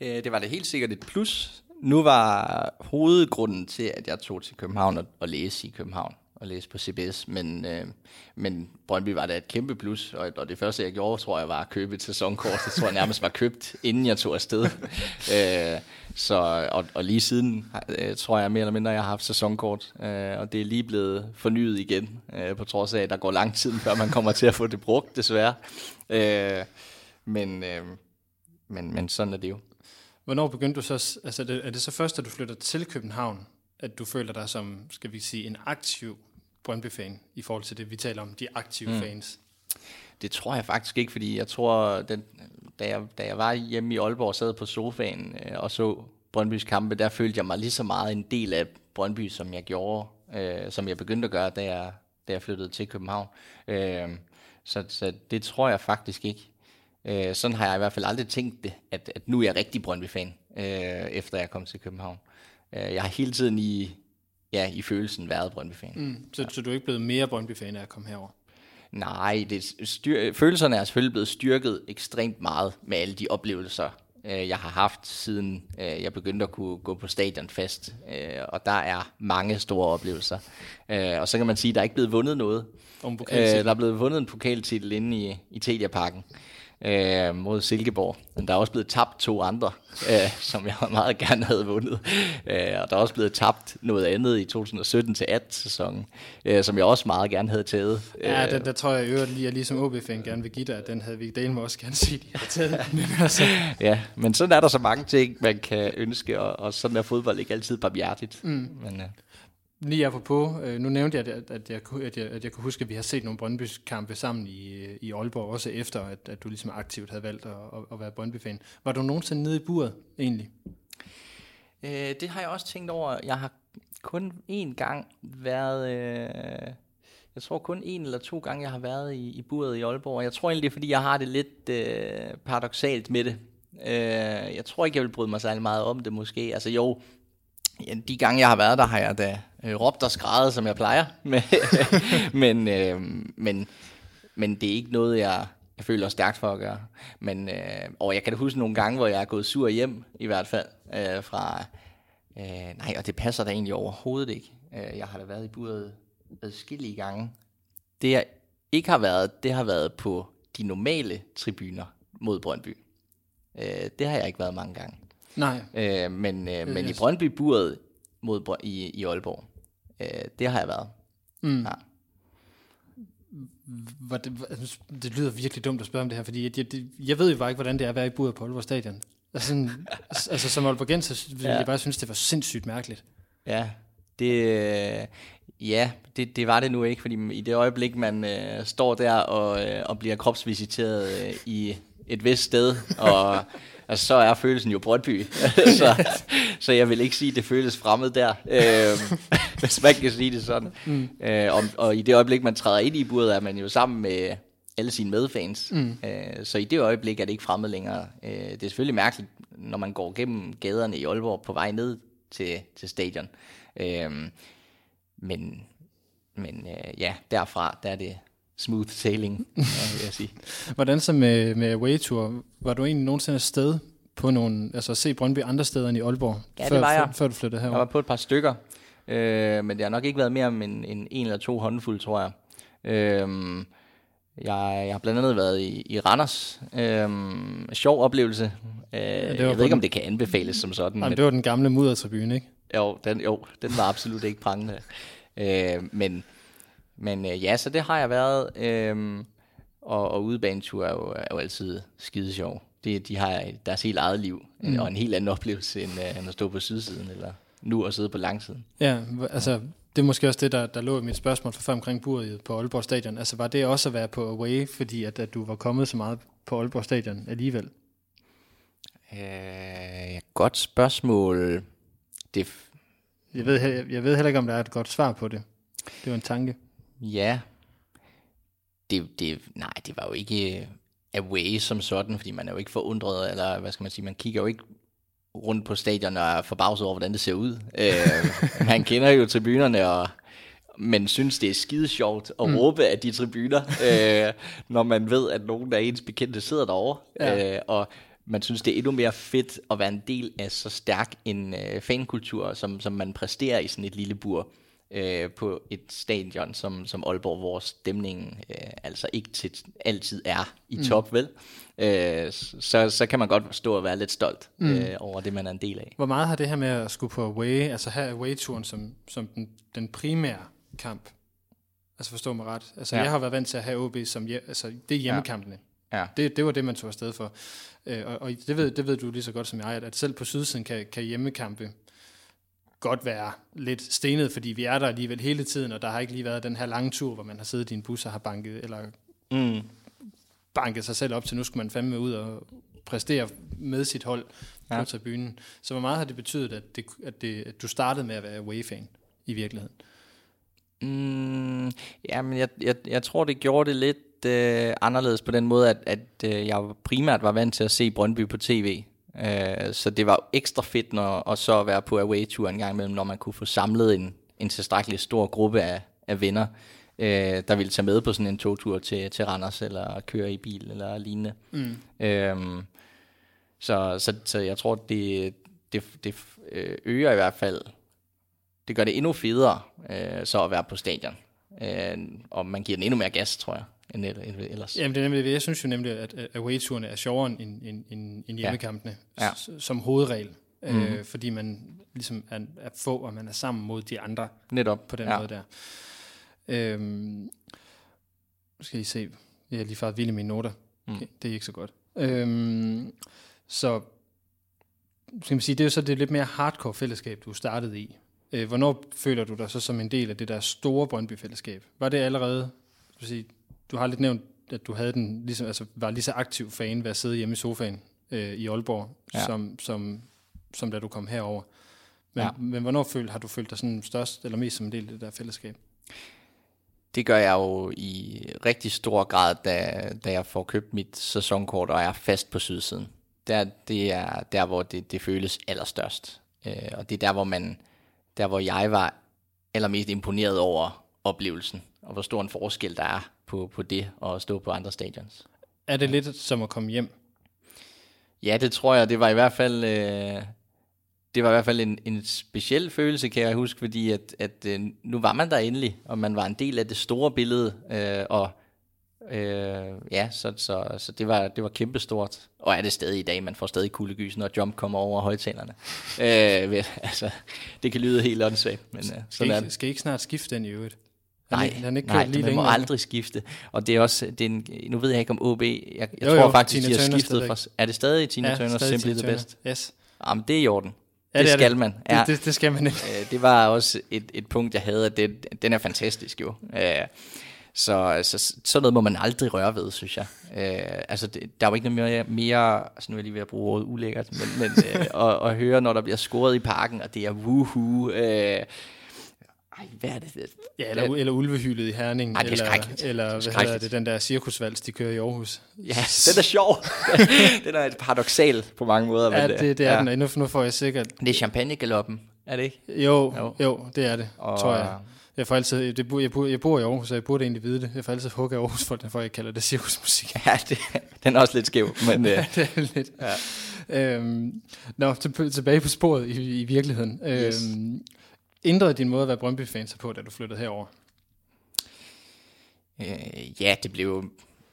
Øh, det var det helt sikkert et plus. Nu var hovedgrunden til, at jeg tog til København og, og læse i København, og læse på CBS, men, øh, men Brøndby var da et kæmpe plus, og, og det første jeg gjorde, tror jeg, var at købe et sæsonkort. Det tror jeg nærmest var købt, inden jeg tog afsted. øh, så, og, og lige siden øh, tror jeg mere eller mindre, jeg har haft sæsonkort, øh, og det er lige blevet fornyet igen, øh, på trods af, at der går lang tid, før man kommer til at få det brugt, desværre. Øh, men, øh, men, men sådan er det jo. Hvornår begyndte du så, altså er det så først, at du flytter til København, at du føler dig som, skal vi sige, en aktiv Brøndby-fan i forhold til det, vi taler om, de aktive mm. fans? Det tror jeg faktisk ikke, fordi jeg tror, den, da, jeg, da jeg var hjemme i Aalborg og sad på sofaen øh, og så Brøndbys kampe, der følte jeg mig lige så meget en del af Brøndby, som jeg gjorde, øh, som jeg begyndte at gøre, da jeg, da jeg flyttede til København. Øh, så, så det tror jeg faktisk ikke. Øh, sådan har jeg i hvert fald aldrig tænkt det, at, at nu er jeg rigtig Brøndby-fan, øh, efter jeg kom til København. Øh, jeg har hele tiden i, ja, i følelsen været Brøndby-fan. Mm, så, ja. så du er ikke blevet mere Brøndby-fan af at komme herover? Nej, det styr, følelserne er selvfølgelig blevet styrket ekstremt meget med alle de oplevelser, øh, jeg har haft, siden øh, jeg begyndte at kunne gå på stadion fast. Øh, og der er mange store oplevelser. Øh, og så kan man sige, at der er ikke blevet vundet noget. Om øh, der er blevet vundet en pokaltitel inde i, i Telia-parken øh, mod Silkeborg. Men der er også blevet tabt to andre, øh, som jeg meget gerne havde vundet. Øh, og der er også blevet tabt noget andet i 2017 til 18 sæsonen, øh, som jeg også meget gerne havde taget. Ja, øh, der, der tror jeg øvrigt lige, at ligesom OB-fan gerne vil give dig, at den havde vi delen også gerne set, de taget. men altså. Ja, men sådan er der så mange ting, man kan ønske, og, og sådan er fodbold ikke altid barmhjertigt. Mm. Men, øh. Lige på, øh, nu nævnte jeg, at, at, jeg, at, jeg, at jeg kunne huske, at vi har set nogle Brøndby-kampe sammen i, øh, i Aalborg, også efter, at, at du ligesom aktivt havde valgt at, at, at være Brøndby-fan. Var du nogensinde nede i buret, egentlig? Øh, det har jeg også tænkt over. Jeg har kun én gang været... Øh, jeg tror kun en eller to gange, jeg har været i, i buret i Aalborg. Jeg tror egentlig, det er, fordi jeg har det lidt øh, paradoxalt med det. Øh, jeg tror ikke, jeg vil bryde mig særlig meget om det måske. Altså jo, de gange, jeg har været der, har jeg da øh, råbt og skrevet, som jeg plejer. men, men, øh, men, men det er ikke noget, jeg, jeg føler stærkt for at gøre. Men, øh, og jeg kan da huske nogle gange, hvor jeg er gået sur hjem, i hvert fald, øh, fra... Øh, nej, og det passer da egentlig overhovedet ikke. Øh, jeg har da været i buret adskillige gange. Det jeg ikke har været, det har været på de normale tribuner mod Brøndby. Øh, det har jeg ikke været mange gange. Nej. Øh, men øh, men i Brøndby-buret mod i, i Aalborg, øh, det har jeg været. Mm. Ja. Det, altså, det lyder virkelig dumt at spørge om det her, fordi jeg, jeg, jeg ved jo bare ikke, hvordan det er at være i buret på Aalborg Stadion. Altså, sådan, altså som Aalborgenser ville ja. jeg bare synes, det var sindssygt mærkeligt. Ja, det, Ja, det, det var det nu ikke, fordi i det øjeblik, man øh, står der og, øh, og bliver kropsvisiteret øh, i et vist sted, og altså, så er følelsen jo Brøndby. så, så jeg vil ikke sige, at det føles fremmed der, øh, hvis man kan sige det sådan. Mm. Øh, og, og i det øjeblik, man træder ind i buret, er man jo sammen med alle sine medfans. Mm. Øh, så i det øjeblik er det ikke fremmed længere. Øh, det er selvfølgelig mærkeligt, når man går gennem gaderne i Aalborg på vej ned til, til stadion. Øh, men men øh, ja, derfra der er det smooth sailing, vil jeg sige. Hvordan så med, med away tour? Var du egentlig nogensinde afsted på nogle, altså se Brøndby andre steder end i Aalborg? Ja, før, det var jeg. Før, før du flyttede herover? Jeg var på et par stykker, øh, men det har nok ikke været mere end en, en, en eller to håndfulde, tror jeg. Øh, jeg, jeg har blandt andet været i, i Randers. Øhm, sjov oplevelse. Øh, ja, jeg ved ikke, om det kan anbefales som sådan. Jamen, men, det var den gamle muddertribune, ikke? Jo, den, jo, den var absolut ikke prangende. Øh, men men øh, ja, så det har jeg været. Øh, og, og udebanetur er jo, er jo altid skide sjov. Det, de har deres helt eget liv, mm. og en helt anden oplevelse, end, øh, end at stå på sydsiden, eller nu at sidde på langsiden. Ja, altså det er måske også det, der, der lå i mit spørgsmål for før omkring buret på Aalborg Stadion. Altså var det også at være på away, fordi at, at du var kommet så meget på Aalborg Stadion alligevel? Øh, godt spørgsmål. Det jeg ved, jeg, jeg ved heller ikke, om der er et godt svar på det. Det var en tanke. Ja. Det, det, nej, det var jo ikke øh, away som sådan, fordi man er jo ikke forundret, eller hvad skal man sige, man kigger jo ikke rundt på stadion og er forbavset over, hvordan det ser ud. Øh, man kender jo tribunerne, og men synes, det er skide sjovt at mm. råbe af de tribuner, øh, når man ved, at nogen af ens bekendte sidder derovre. Ja. Øh, og man synes, det er endnu mere fedt at være en del af så stærk en øh, fankultur, som, som man præsterer i sådan et lille bur øh, på et stadion som, som Aalborg, hvor stemningen øh, altså ikke til, altid er i mm. top, vel? Øh, så, så kan man godt stå og være lidt stolt mm. øh, over det, man er en del af. Hvor meget har det her med at skulle på away, altså have away-turen som, som den, den primære kamp? Altså forstå mig ret. Altså ja. jeg har været vant til at have OB som, altså det er hjemmekampene. Ja. Det, det var det, man tog afsted for. Øh, og og det, ved, det ved du lige så godt som jeg, at selv på sydsiden kan, kan hjemmekampe godt være lidt stenet, fordi vi er der alligevel hele tiden, og der har ikke lige været den her lange tur, hvor man har siddet i en bus og har banket, eller mm. banket sig selv op til, nu skal man fandme ud og præstere med sit hold ja. på tribunen. Så hvor meget har det betydet, at, det, at, det, at du startede med at være away-fan i virkeligheden? Mm, ja, men jeg, jeg, jeg tror, det gjorde det lidt øh, anderledes på den måde, at, at øh, jeg primært var vant til at se Brøndby på tv. Øh, så det var ekstra fedt når, at så være på away-tur en gang imellem, når man kunne få samlet en, en tilstrækkelig stor gruppe af, af venner, øh, der ville tage med på sådan en togtur til, til Randers, eller køre i bil, eller lignende. Mm. Øh, så, så, så jeg tror, det, det, det øh, øger i hvert fald, det gør det endnu federe, øh, så at være på stadion. Øh, og man giver den endnu mere gas, tror jeg end ellers. Jamen, det er nemlig, jeg synes jo nemlig, at away-turene er sjovere end, end, end, end hjemmekampene, ja. Ja. som hovedregel. Mm. Øh, fordi man ligesom er, er få, og man er sammen mod de andre. Netop. På den ja. måde der. Øhm, skal I se. Jeg har lige fået vildt i mine noter. Mm. Okay, det er ikke så godt. Øhm, så skal man sige, det er jo så det lidt mere hardcore fællesskab, du startede i. Øh, hvornår føler du dig så som en del af det der store Brøndby-fællesskab? Var det allerede, skal sige, du har lidt nævnt, at du havde den, ligesom, altså, var lige så aktiv fan ved at sidde hjemme i sofaen øh, i Aalborg, ja. som, som, som da du kom herover. Men, ja. men hvornår føl, har du følt dig sådan størst eller mest som en del af det der fællesskab? Det gør jeg jo i rigtig stor grad, da, da jeg får købt mit sæsonkort, og er fast på sydsiden. Der, det er der, hvor det, det føles allerstørst. Øh, og det er der, hvor man, der, hvor jeg var allermest imponeret over oplevelsen, og hvor stor en forskel der er på, på det og stå på andre stadions. Er det lidt som at komme hjem? Ja, det tror jeg. Det var i hvert fald, øh, det var i hvert fald en, en speciel følelse, kan jeg huske, fordi at, at øh, nu var man der endelig, og man var en del af det store billede, øh, og øh, ja, så, så, så det var, det var kæmpestort. Og er det stadig i dag, man får stadig kuldegys, når Jump kommer over højtalerne. øh, altså, det kan lyde helt åndssvagt, men øh, skal, I, skal I ikke snart skifte den i øvrigt? Nej, han, han ikke nej lige man må aldrig skifte. Og det er også, det er en, nu ved jeg ikke om OB, jeg, jeg jo, tror jo, faktisk, Tina de har skiftet fra, er det stadig Tina ja, Turner, Simply the Best? Yes. Jamen, det er i orden. Ja, det, det skal det. man. Ja. Det, det, det skal man ikke. Øh, det var også et, et punkt, jeg havde, at det, den er fantastisk jo. Øh, så, så sådan noget må man aldrig røre ved, synes jeg. Øh, altså, det, der er jo ikke noget mere, mere altså nu er jeg lige ved at bruge ordet ulækkert, men, men øh, at, at høre, når der bliver scoret i parken, og det er woohoo. Øh, ej, hvad er det? Ja, eller, eller ulvehyldet i Herning. Ej, det er eller, skrækkeligt. eller hvad Skrækkeligt. hedder det, den der cirkusvals, de kører i Aarhus. Ja, den er sjov. den er paradoxal på mange måder. Ja, det, det er ja. den, nu, nu får jeg sikkert... Det er champagnegaloppen, er det ikke? Jo, Jo. jo, det er det, Og- tror jeg. Jeg får altid, det, jeg, bor, jeg bor i Aarhus, så jeg burde egentlig vide det. Jeg får altid hugge af Aarhus, for, for jeg kalder det cirkusmusik. Ja, det, den er også lidt skæv, men øh, det er lidt. Ja. Øhm, nå, til, tilbage på sporet i, i virkeligheden. Yes. Øhm, ændrede din måde at være Brøndby-fan sig på, da du flyttede herover? Øh, ja, det blev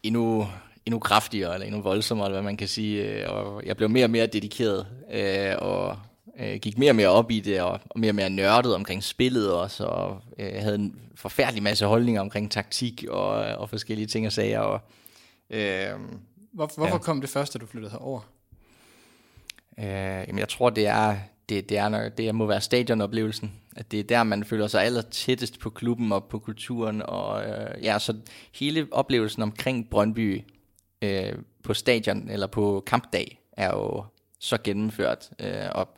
endnu, endnu kraftigere, eller endnu voldsommere, eller hvad man kan sige. øh, Og jeg blev mere og mere dedikeret, øh, og øh, gik mere og mere op i det, og, og mere og mere nørdet omkring spillet også, og øh, havde en forfærdelig masse holdninger omkring taktik og, og forskellige ting og sager. Og, øh, Hvor, hvorfor Ja. kom det først, da du flyttede herover? Øh, jamen jeg tror, det er, det, det, er, det må være stadionoplevelsen. At det er der, man føler sig aller tættest på klubben og på kulturen. Og øh, ja, så hele oplevelsen omkring Brøndby øh, på stadion eller på kampdag er jo så gennemført. Øh, og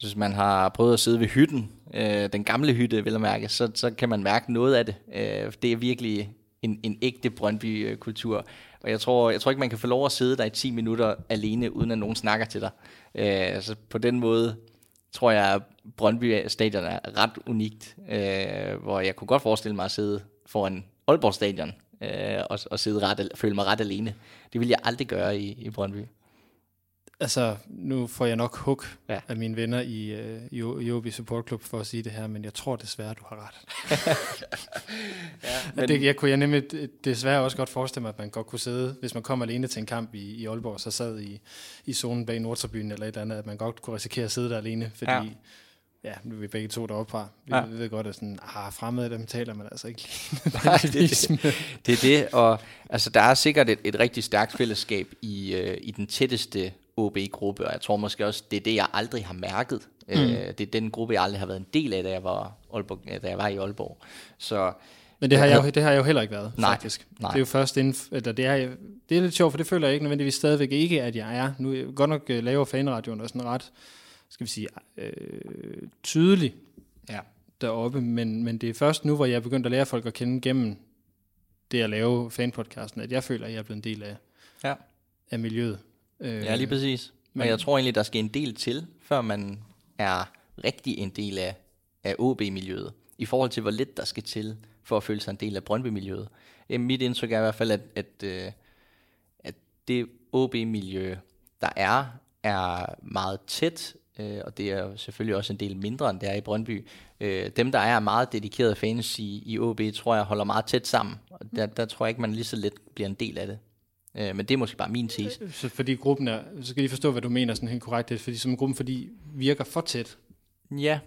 hvis man har prøvet at sidde ved hytten, øh, den gamle hytte, vil jeg mærke, så, så kan man mærke noget af det. Øh, det er virkelig en, en ægte Brøndby-kultur. Og jeg tror, jeg tror ikke, man kan få lov at sidde der i 10 minutter alene, uden at nogen snakker til dig. Øh, så på den måde tror jeg, at Brøndby Stadion er ret unikt, øh, hvor jeg kunne godt forestille mig at sidde foran Aalborg Stadion øh, og, og sidde ret, føle mig ret alene. Det vil jeg aldrig gøre i, i Brøndby. Altså, nu får jeg nok hug Ja. af mine venner i, øh, i, i OB Support Club for at sige det her, men jeg tror desværre, du har ret. Ja, Men... Det, jeg kunne jeg nemlig desværre også godt forestille mig, at man godt kunne sidde, hvis man kom alene til en kamp i, i Aalborg, så sad i, i zonen bag Nordtribyen eller et eller andet, at man godt kunne risikere at sidde der alene, fordi Ja. ja, nu er vi begge to deroppe fra. Vi Ja. ved godt, at sådan, ah, fremmede dem taler man altså ikke lige Nej, det med. Det er det, og altså, der er sikkert et, et rigtig stærkt fællesskab i, øh, i den tætteste OB-gruppe, og jeg tror måske også, det er det, jeg aldrig har mærket. Mm. Øh, det er den gruppe, jeg aldrig har været en del af, da jeg var, Aalborg, da jeg var i Aalborg. Så Men det har, jeg, jo- det har jeg jo heller ikke været, Nej, faktisk. nej. Det er jo først inden, eller det er, det er lidt sjovt, for det føler jeg ikke nødvendigvis stadigvæk ikke, at jeg er. Nu jeg godt nok øh, laver fanradioen og sådan ret, skal vi sige, øh, tydelig ja. deroppe, men, men det er først nu, hvor jeg er begyndt at lære folk at kende gennem det at lave fanpodcasten, at jeg føler, at jeg er blevet en del af, Ja. af miljøet. Øh, ja, lige præcis. Men jeg tror egentlig, der skal en del til, før man er rigtig en del af, af OB-miljøet, i forhold til, hvor lidt der skal til, for at føle sig en del af Brøndby-miljøet. Øh, Mit indtryk er i hvert fald, at, at, øh, at det OB-miljø, der er, er meget tæt, øh, og det er jo selvfølgelig også en del mindre, end det er i Brøndby. Øh, Dem, der er meget dedikerede fans i, i OB, tror jeg holder meget tæt sammen. Og der, der tror jeg ikke, man lige så let bliver en del af det. Øh, Men det er måske bare min tese. Så fordi gruppen er, så skal I forstå, hvad du mener sådan helt korrekt, det er, fordi som gruppen fordi virker for tæt. Ja,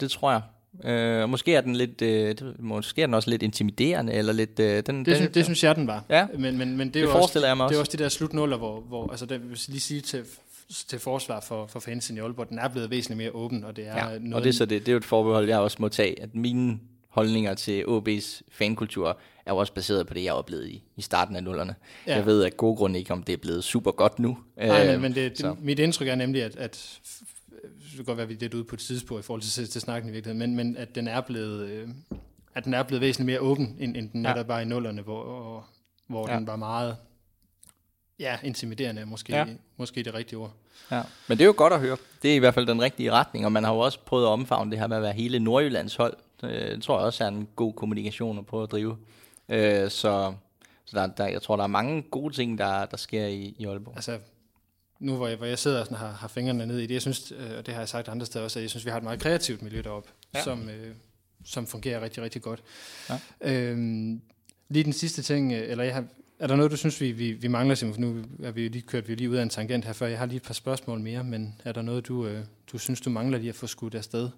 det tror jeg. Øh, måske er den lidt, øh, det, måske er den også lidt intimiderende, eller lidt... Øh, den, Det, den, synes, det synes jeg, den var. Ja. Men, men, men det, er Det også, forestiller jeg mig Det er også. også de der slutnuller, hvor, hvor altså der, vil jeg lige sige til, til forsvar for, for fansen i Aalborg, den er blevet væsentligt mere åben, og det er ja, noget... og det er, så det, det er jo et forbehold, jeg også må tage, at mine holdninger til OB's fankultur er jo også baseret på det, jeg oplevede i, i starten af nullerne. Ja. Jeg ved af gode grunde ikke, om det er blevet super godt nu. Nej, Øh, men, men det, det, mit indtryk er nemlig, at, at det kan godt være, at vi er lidt ude på et tidsspor i forhold til, til snakken i virkeligheden, men, men at den er blevet... Øh, at den er blevet væsentligt mere åben, end, end den Ja. netop var i nullerne, hvor, hvor Ja. den var meget ja, intimiderende, måske, ja. måske det rigtige ord. Ja. Men det er jo godt at høre. Det er i hvert fald den rigtige retning, og man har jo også prøvet at omfavne det her med at være hele Nordjyllands hold. Det tror jeg også er en god kommunikation at prøve at drive. Øh, så så der, der, jeg tror, der er mange gode ting, der, der sker i, i Aalborg. altså, nu hvor jeg, hvor jeg sidder og sådan har, har fingrene ned i det, jeg synes, øh, og det har jeg sagt andre steder også, at jeg synes, vi har et meget kreativt miljø deroppe, Ja. som, øh, som fungerer rigtig, rigtig godt. Ja. Øhm, lige den sidste ting, øh, eller jeg har, er der noget, du synes, vi, vi, vi mangler, Simon? Nu er vi lige kørt vi lige ud af en tangent her før. Jeg har lige et par spørgsmål mere, men er der noget, du, øh, du synes, du mangler lige at få skudt afsted?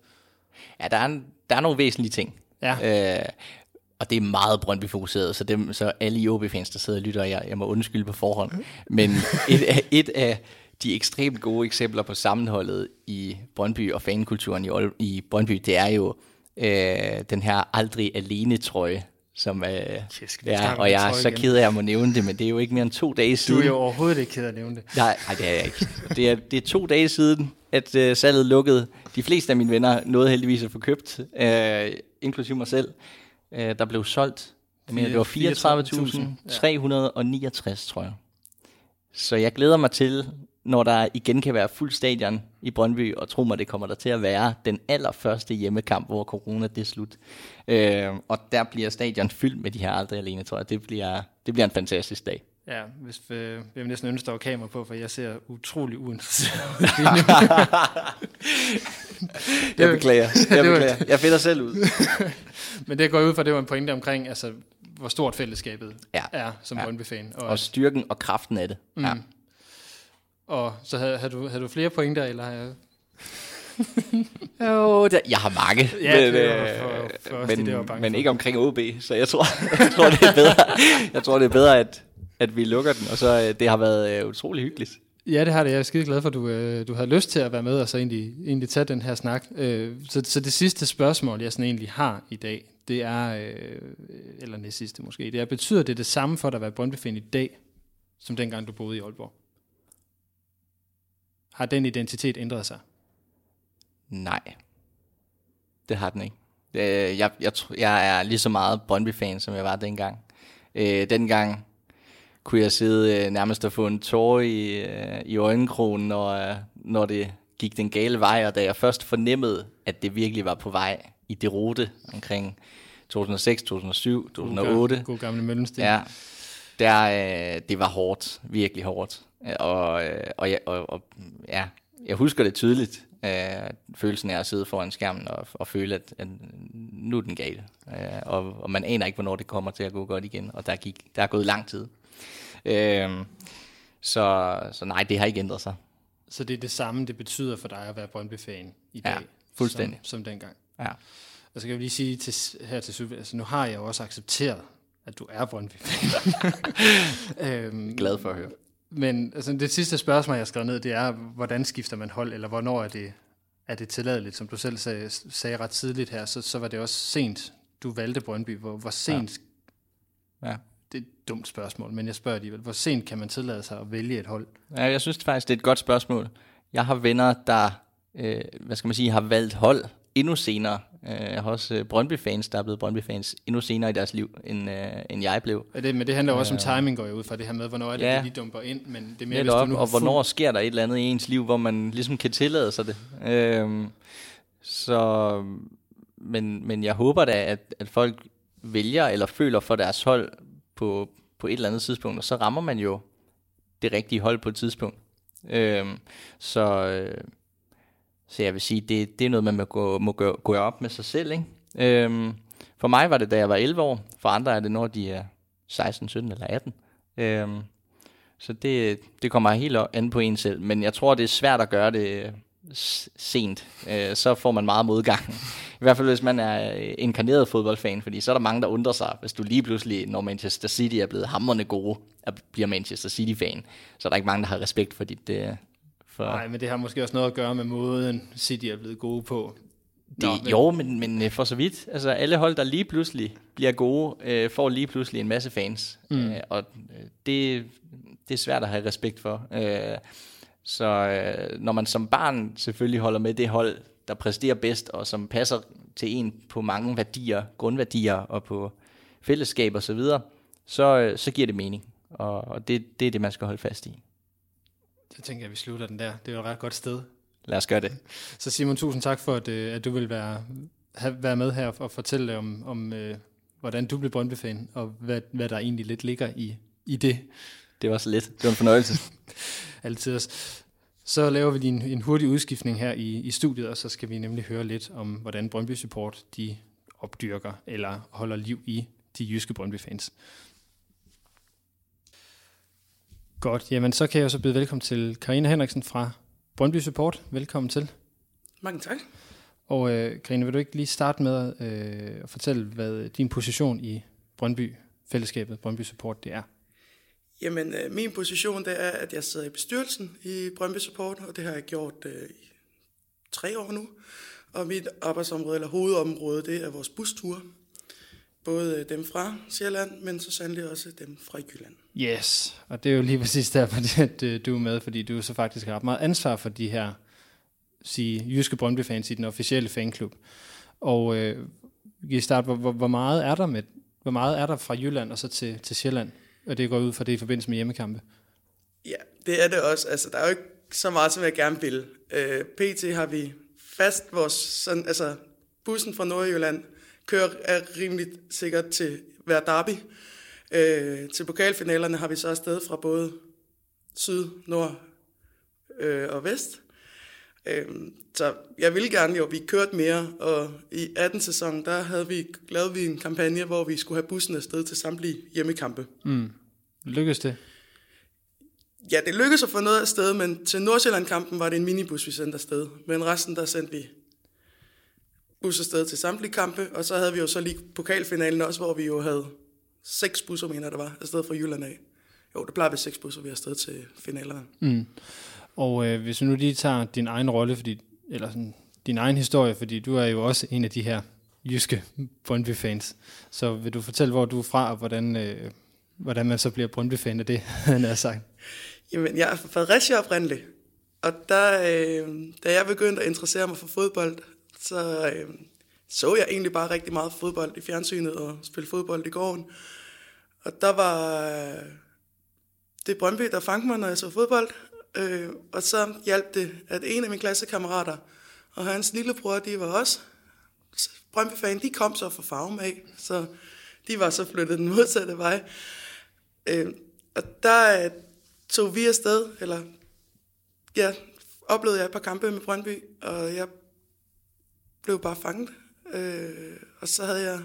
Ja, der er, en, der er nogle væsentlige ting. Ja. Øh, og det er meget Brøndby-fokuseret, så, dem, så alle i OB-fans, der sidder og lytter, jeg, jeg må undskylde på forhånd. Men et af, et af de ekstremt gode eksempler på sammenholdet i Brøndby og fankulturen i, i Brøndby, det er jo øh, den her aldrig alene trøje, som, øh, ja, og jeg er så ked af at må nævne det, men det er jo ikke mere end to dage siden. Du er jo overhovedet ikke ked af at nævne det. Nej, nej det er jeg ikke. Det er, det er to dage siden, at øh, salget lukkede. De fleste af mine venner nåede heldigvis at få købt, øh, inklusive mig selv. Øh, der blev solgt, jeg mener, det var 34.369, tror jeg. Så jeg glæder mig til, når der igen kan være fuld stadion i Brøndby, og tro mig, det kommer der til at være den allerførste hjemmekamp, hvor corona det er slut. Øh, og der bliver stadion fyldt med de her aldrig alene, tror jeg. Det bliver, det bliver en fantastisk dag. Ja, hvis vi, øh, jeg vil næsten ønske, der var kamera på, for jeg ser utrolig uinteresseret ud. jeg beklager. Jeg beklager. Jeg finder selv ud. Men det går ud fra, det var en pointe omkring, altså, hvor stort fællesskabet ja. er som ja. Brøndby-fan. Og, og styrken og kraften af det. Mm. Ja. Og så havde, havde, du, havde du flere pointer, eller har jeg... jo, der, jeg har mange. Ja, men, det var for, for men, de, der var men ikke omkring OB, så jeg tror, jeg tror, det er bedre, jeg tror, det er bedre at, at vi lukker den, og så øh, det har været uh, utrolig hyggeligt. Ja, det har det. Jeg er skide glad for, at du, uh, du har lyst til at være med og så egentlig, egentlig tage den her snak. Uh, så, så det sidste spørgsmål, jeg sådan egentlig har i dag, det er, uh, eller næst sidste måske, det er, betyder det det samme for dig at være brøndby i dag, som dengang du boede i Aalborg? Har den identitet ændret sig? Nej, det har den ikke. Jeg, jeg, jeg er lige så meget Brøndby-fan, som jeg var dengang. Øh, dengang kunne jeg sidde øh, nærmest og få en tår i, øh, i øjenkronen, når, når det gik den gale vej, og da jeg først fornemmede, at det virkelig var på vej i det rute omkring 2006, 2007, 2008. God, god gamle Møllensten. Ja, der, det var hårdt, virkelig hårdt. Og, og, ja, og, og ja, jeg husker det tydeligt, øh, følelsen af at sidde foran skærmen og, og føle, at, at nu er den gale. Øh, og, og man aner ikke, hvornår det kommer til at gå godt igen, og der, gik, der er gået lang tid. Øh, så, så nej, det har ikke ændret sig. Så det er det samme, det betyder for dig at være Brøndby-fan i dag, ja, fuldstændig. Som, som dengang? Ja. Og så kan jeg lige sige til, her til slut, altså nu har jeg jo også accepteret, at du er Brøndby-fan. øhm, Glad for at høre. Men altså, det sidste spørgsmål, jeg har skrevet ned, det er, hvordan skifter man hold, eller hvornår er det, er det tilladeligt? Som du selv sagde, sagde ret tidligt her, så, så var det også sent, du valgte Brøndby. Hvor, hvor sent... Ja. ja. Et dumt spørgsmål, men jeg spørger alligevel. Hvor sent kan man tillade sig at vælge et hold? Ja, jeg synes faktisk, det er et godt spørgsmål. Jeg har venner, der øh, hvad skal man sige, har valgt hold endnu senere. Øh, jeg har også øh, Brøndby-fans, der er blevet Brøndby-fans endnu senere i deres liv, end, øh, end jeg blev. Ja, det, men det handler også om timing, går jeg ud fra det her med, hvornår er det, ja. de dumper ind, men det er mere, hvis du nu Og hvornår fuld... sker der et eller andet i ens liv, hvor man ligesom kan tillade sig det. Øh, så, men, men jeg håber da, at, at folk vælger eller føler for deres hold på, på et eller andet tidspunkt, og så rammer man jo det rigtige hold på et tidspunkt. Øh, så... Øh, så jeg vil sige, det, det er noget, man må gå, må gå, gå op med sig selv. Ikke? Øhm, for mig var det, da jeg var 11 år. For andre er det, når de er 16, 17 eller 18. Øhm, så det, det kommer helt an på en selv. Men jeg tror, det er svært at gøre det sent. Øh, så får man meget modgang. I hvert fald, hvis man er inkarneret fodboldfan. Fordi så er der mange, der undrer sig, hvis du lige pludselig, når Manchester City er blevet hammerende gode, bliver Manchester City-fan. Så er der ikke mange, der har respekt for dit, øh, for... Nej, men det har måske også noget at gøre med måden, City er blevet gode på. Det, Nå, men... Jo, men, men øh, for så vidt. Altså alle hold, der lige pludselig bliver gode, øh, får lige pludselig en masse fans. Mm. Øh, og øh, det, det er svært at have respekt for. Øh, så øh, når man som barn selvfølgelig holder med det hold, der præsterer bedst, og som passer til en på mange værdier, grundværdier og på fællesskab osv., så, videre, så, øh, så giver det mening. Og, og det, det er det, man skal holde fast i. Så tænker jeg, at vi slutter den der. Det er jo et ret godt sted. Lad os gøre det. Så Simon, tusind tak for, at, øh, at du vil være, have, være med her og fortælle om, om øh, hvordan du blev Brøndby-fan, og hvad, hvad der egentlig lidt ligger i, i det. Det var så lidt. Det var en fornøjelse. Altid også. Så laver vi en, en hurtig udskiftning her i, i studiet, og så skal vi nemlig høre lidt om, hvordan Brøndby Support de opdyrker eller holder liv i de jyske Brøndby-fans. Godt, jamen så kan jeg så byde velkommen til Karina Henriksen fra Brøndby Support. Velkommen til. Mange tak. Og øh, Karina, vil du ikke lige starte med øh, at fortælle, hvad din position i Brøndby, fællesskabet Brøndby Support, det er? Jamen, øh, min position det er, at jeg sidder i bestyrelsen i Brøndby Support, og det har jeg gjort øh, i tre år nu. Og mit arbejdsområde, eller hovedområde, det er vores busture. Både øh, dem fra Sjælland, men så sandelig også dem fra Jylland. Yes, og det er jo lige præcis derfor, at du er med, fordi du så faktisk har ret meget ansvar for de her sige, jyske Brøndby-fans i den officielle fanklub. Og øh, i starte, hvor, hvor, meget er der med, hvor meget er der fra Jylland og så til, til Sjælland? Og det går ud fra det i forbindelse med hjemmekampe. Ja, det er det også. Altså, der er jo ikke så meget, som jeg gerne vil. Øh, PT har vi fast vores, sådan, altså bussen fra Nordjylland kører er rimelig sikkert til hver derby. Øh, til pokalfinalerne har vi så afsted fra både syd, nord øh, og vest. Øh, så jeg ville gerne jo, vi kørte mere, og i 18 sæsonen, der havde vi, lavet vi en kampagne, hvor vi skulle have bussen afsted til samtlige hjemmekampe. Mm. Lykkedes det? Ja, det lykkedes at få noget afsted, men til Nordsjælland-kampen var det en minibus, vi sendte afsted. Men resten, der sendte vi bus afsted til samtlige kampe, og så havde vi jo så lige pokalfinalen også, hvor vi jo havde seks busser, mener der var, afsted fra Jylland af. Jo, det plejer vi seks busser, vi er afsted til finalerne. Mm. Og øh, hvis vi nu lige tager din egen rolle, fordi, eller sådan, din egen historie, fordi du er jo også en af de her jyske Brøndby-fans. Så vil du fortælle, hvor du er fra, og hvordan, øh, hvordan man så bliver Brøndby-fan af det, han har sagt? Jamen, jeg er fra Fredericia oprindeligt. og der, øh, da jeg begyndte at interessere mig for fodbold, så øh, så jeg egentlig bare rigtig meget fodbold i fjernsynet og spille fodbold i gården. Og der var øh, det Brøndby, der fangede mig, når jeg så fodbold. Øh, og så hjalp det, at en af mine klassekammerater og hans lillebror, de var også Brøndby-fan, de kom så fra farven af, så de var så flyttet den modsatte vej. Øh, og der øh, tog vi afsted, eller ja, oplevede jeg et par kampe med Brøndby, og jeg blev bare fanget. Øh, og så havde jeg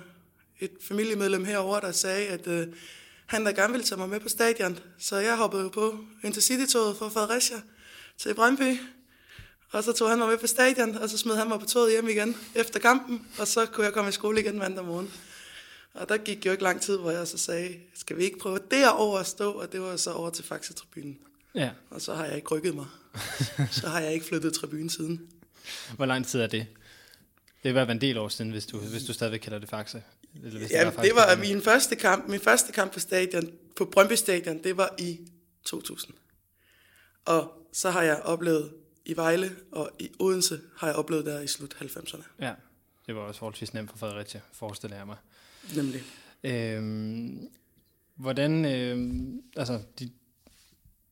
et familiemedlem herover der sagde, at øh, han der gerne ville tage mig med på stadion. Så jeg hoppede jo på Intercity-toget fra Fredericia til Brøndby. Og så tog han mig med på stadion, og så smed han mig på toget hjem igen efter kampen. Og så kunne jeg komme i skole igen mandag morgen. Og der gik jo ikke lang tid, hvor jeg så sagde, skal vi ikke prøve derover at stå? Og det var så over til Faxe-tribunen. Ja. Og så har jeg ikke rykket mig. så har jeg ikke flyttet tribunen siden. Hvor lang tid er det? Det var en del år siden, hvis du, hvis du stadigvæk kalder det Faxe. Eller hvis ja, det var, det var min første kamp. Min første kamp på stadion, på Brøndby Stadion, det var i 2000. Og så har jeg oplevet i Vejle og i Odense har jeg oplevet der i slut 90'erne. Ja, det var også forholdsvis nemt for Fredericia, forestiller jeg mig. Nemlig. Øhm, hvordan, øhm, altså, de,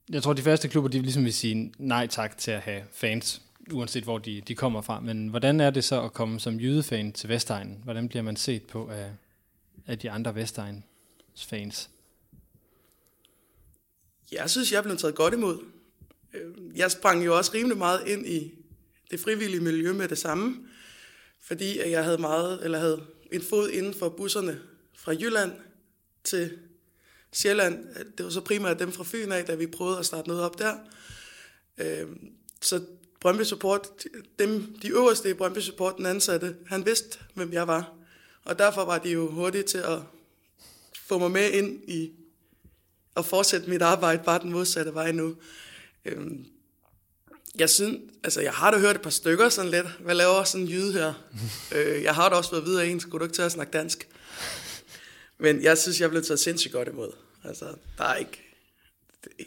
jeg tror, de første klubber, de ligesom vil sige nej tak til at have fans uanset hvor de, de kommer fra. Men hvordan er det så at komme som jydefan til Vestegnen? Hvordan bliver man set på af, af de andre Vestegns fans? Jeg synes, jeg blev taget godt imod. Øh, jeg sprang jo også rimelig meget ind i det frivillige miljø med det samme, fordi jeg havde meget, eller havde en fod inden for busserne fra Jylland til Sjælland. Det var så primært dem fra Fyn af, da vi prøvede at starte noget op der. Øh, så Brøndby Support, dem, de øverste i Brøndby Support, den ansatte, han vidste, hvem jeg var. Og derfor var de jo hurtige til at få mig med ind i at fortsætte mit arbejde, bare den modsatte vej nu. Øhm, jeg synes, altså jeg har da hørt et par stykker sådan lidt, hvad laver sådan en jyde her? øh, jeg har da også været videre en, skulle du ikke til at snakke dansk? Men jeg synes, jeg blev taget sindssygt godt imod. Altså, der er ikke,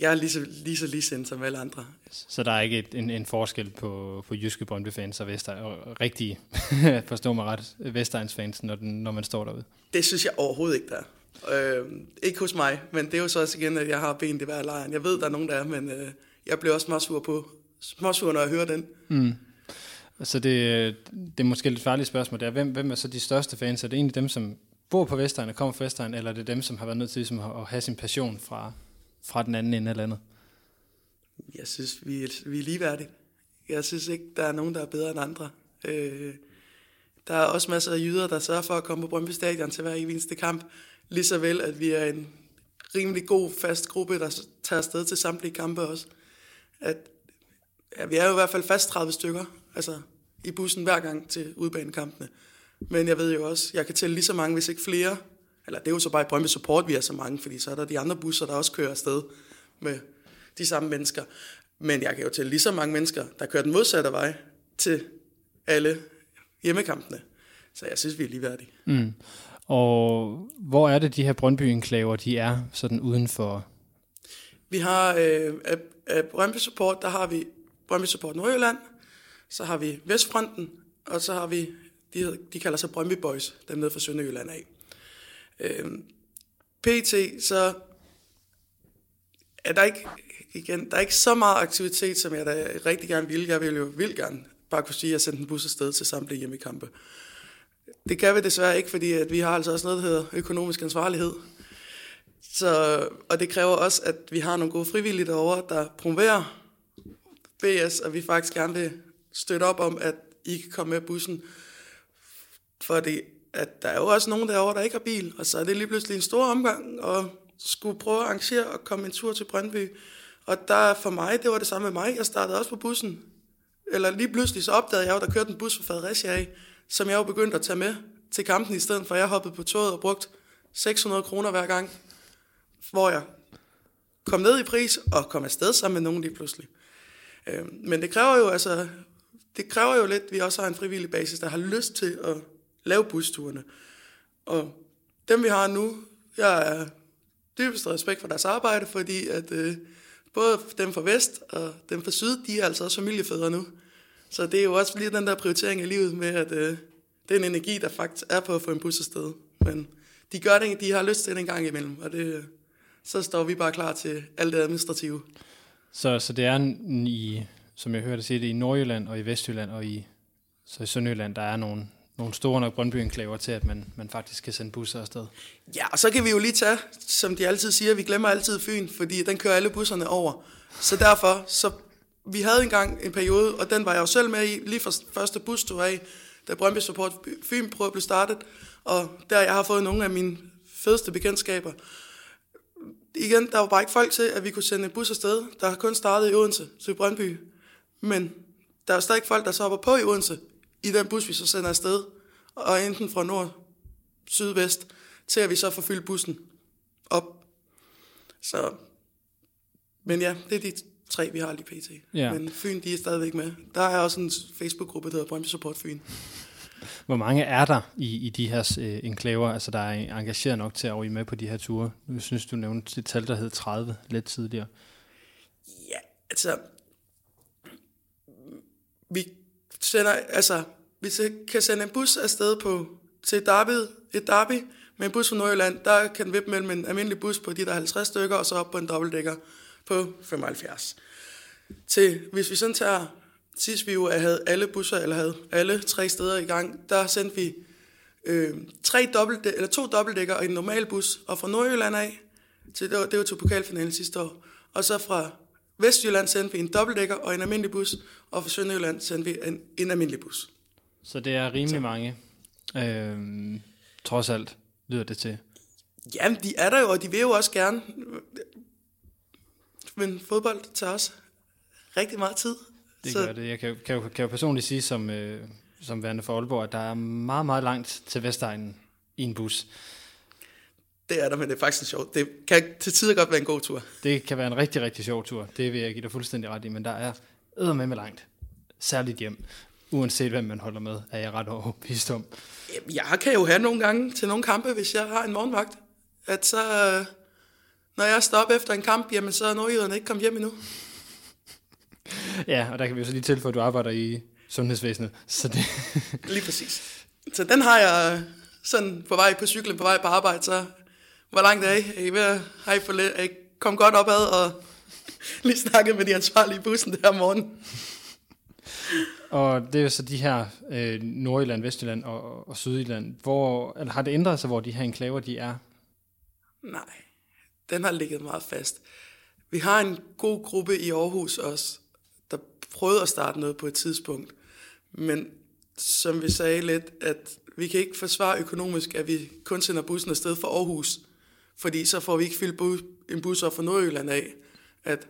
jeg er lige så, lige så lige som alle andre. Så der er ikke et, en, en forskel på, på jyske Brøndby-fans og, Vester, og rigtige, forstå mig ret, Vestegns fans, når, den, når man står derude? Det synes jeg overhovedet ikke, der øh, Ikke hos mig, men det er jo så også igen, at jeg har ben i hver lejren. Jeg ved, der er nogen, der er, men øh, jeg bliver også småsur på, småsur, når jeg hører den. Mm. Så det, det er måske et lidt farligt spørgsmål. Det er, hvem, hvem er så de største fans? Er det egentlig dem, som bor på Vestegn og kommer fra Vestegn, eller er det dem, som har været nødt til ligesom, at have sin passion fra, fra den anden ende af landet? Jeg synes, vi er, vi er ligeværdige. Jeg synes ikke, der er nogen, der er bedre end andre. Øh, der er også masser af jyder, der sørger for at komme på Brøndby Stadion til hver eneste kamp. Lige så vel, at vi er en rimelig god, fast gruppe, der tager afsted til samtlige kampe også. At, ja, vi er jo i hvert fald fast 30 stykker altså, i bussen hver gang til udbanekampene. Men jeg ved jo også, jeg kan tælle lige så mange, hvis ikke flere, eller det er jo så bare i Brøndby Support, vi er så mange, fordi så er der de andre busser, der også kører afsted med de samme mennesker. Men jeg kan jo tælle lige så mange mennesker, der kører den modsatte vej til alle hjemmekampene. Så jeg synes, vi er ligeværdige. Mm. Og hvor er det, de her Brøndby-enklaver, de er sådan uden for... Vi har øh, af, af Brøndby Support, der har vi Brøndby Support Nordjylland, så har vi Vestfronten, og så har vi, de, de kalder sig Brøndby Boys, dem nede fra Sønderjylland af. Øh, PT, så er der ikke, igen, der er ikke så meget aktivitet, som jeg da rigtig gerne ville. Jeg vil jo vildt gerne bare kunne sige, at jeg sendte en bus afsted til samtlige hjemmekampe. Det kan vi desværre ikke, fordi at vi har altså også noget, der hedder økonomisk ansvarlighed. Så, og det kræver også, at vi har nogle gode frivillige derovre, der promoverer BS, og vi faktisk gerne vil støtte op om, at I kan komme med bussen. Fordi at der er jo også nogen derovre, der ikke har bil, og så er det lige pludselig en stor omgang, og skulle prøve at arrangere og komme en tur til Brøndby. Og der for mig, det var det samme med mig. Jeg startede også på bussen. Eller lige pludselig så opdagede jeg jo, der kørte en bus fra Fredericia af, som jeg jo begyndte at tage med til kampen i stedet for. Jeg hoppede på toget og brugt 600 kroner hver gang, hvor jeg kom ned i pris og kom afsted sammen med nogen lige pludselig. Øhm, men det kræver jo altså, det kræver jo lidt, at vi også har en frivillig basis, der har lyst til at lave busturene. Og dem vi har nu, jeg er dybest respekt for deres arbejde, fordi at øh, både dem fra Vest og dem fra Syd, de er altså også familiefædre nu. Så det er jo også lige den der prioritering i livet med, at øh, den energi, der faktisk er på at få en bus afsted. Men de gør det, de har lyst til det en gang imellem, og det, så står vi bare klar til alt det administrative. Så, så det er i, som jeg hørte sige det, i Nordjylland og i Vestjylland og i, så i Sønderjylland, der er nogle, nogle store nok brøndby til, at man, man faktisk kan sende busser afsted. Ja, og så kan vi jo lige tage, som de altid siger, vi glemmer altid Fyn, fordi den kører alle busserne over. Så derfor, så vi havde engang en periode, og den var jeg jo selv med i, lige fra første busstur af, da Brøndby Support Fyn prøvede blive startet, og der jeg har fået nogle af mine fedeste bekendtskaber. Igen, der var bare ikke folk til, at vi kunne sende en bus afsted, der har kun startet i Odense til Brøndby. Men der er stadig folk, der så hopper på i Odense, i den bus, vi så sender afsted, og enten fra nord, syd, vest, til at vi så får fyldt bussen op. Så, men ja, det er de tre, vi har lige pt. Ja. Men Fyn, de er stadigvæk med. Der er også en Facebook-gruppe, der hedder Brøndby Support Fyn. Hvor mange er der i, i de her øh, enklaver, altså der er engageret nok til at være med på de her ture? Nu synes du nævnte et tal, der hed 30 lidt tidligere. Ja, altså vi sender, altså, vi kan sende en bus afsted på, til Derby, et Derby, med en bus fra Nordjylland, der kan den vippe mellem en almindelig bus på de der 50 stykker, og så op på en dobbeltdækker på 75. Til, hvis vi sådan tager, sidst vi jo havde alle busser, eller havde alle tre steder i gang, der sendte vi øh, tre dobbelt, eller to dobbeltdækker og en normal bus, og fra Nordjylland af, til, det, var, det var til pokalfinalen sidste år, og så fra Vestjylland sendte vi en dobbeltdækker og en almindelig bus, og fra Sønderjylland sendte vi en, en almindelig bus. Så det er rimelig så. mange, øhm, trods alt, lyder det til. Jamen, de er der jo, og de vil jo også gerne. Men fodbold tager også rigtig meget tid. Det så. gør det. Jeg kan, kan, jo, kan jo personligt sige, som, øh, som værende for Aalborg, at der er meget, meget langt til Vestegnen i en bus. Det er der, men det er faktisk en sjov. Det kan til tider godt være en god tur. Det kan være en rigtig, rigtig sjov tur. Det vil jeg give dig fuldstændig ret i, men der er æder med med langt. Særligt hjem. Uanset hvem man holder med, er jeg ret overbevist om. Jeg kan jo have nogle gange til nogle kampe, hvis jeg har en morgenvagt. At så, når jeg op efter en kamp, jamen så er nordjyderne ikke kommet hjem endnu. ja, og der kan vi jo så lige tilføje, at du arbejder i sundhedsvæsenet. Så det lige præcis. Så den har jeg sådan på vej på cyklen, på vej på arbejde, så hvor langt er I? Er I ved at, har I, forlet, er I kom godt opad og lige snakket med de ansvarlige i bussen der morgen? Og det er så de her øh, Nordjylland, Vestjylland og, og Sydjylland. Hvor, eller har det ændret sig, hvor de her enklaver de er? Nej, den har ligget meget fast. Vi har en god gruppe i Aarhus også, der prøvede at starte noget på et tidspunkt. Men som vi sagde lidt, at vi kan ikke forsvare økonomisk, at vi kun sender bussen afsted fra Aarhus fordi så får vi ikke fyldt bus, en bus op fra Nordjylland af, at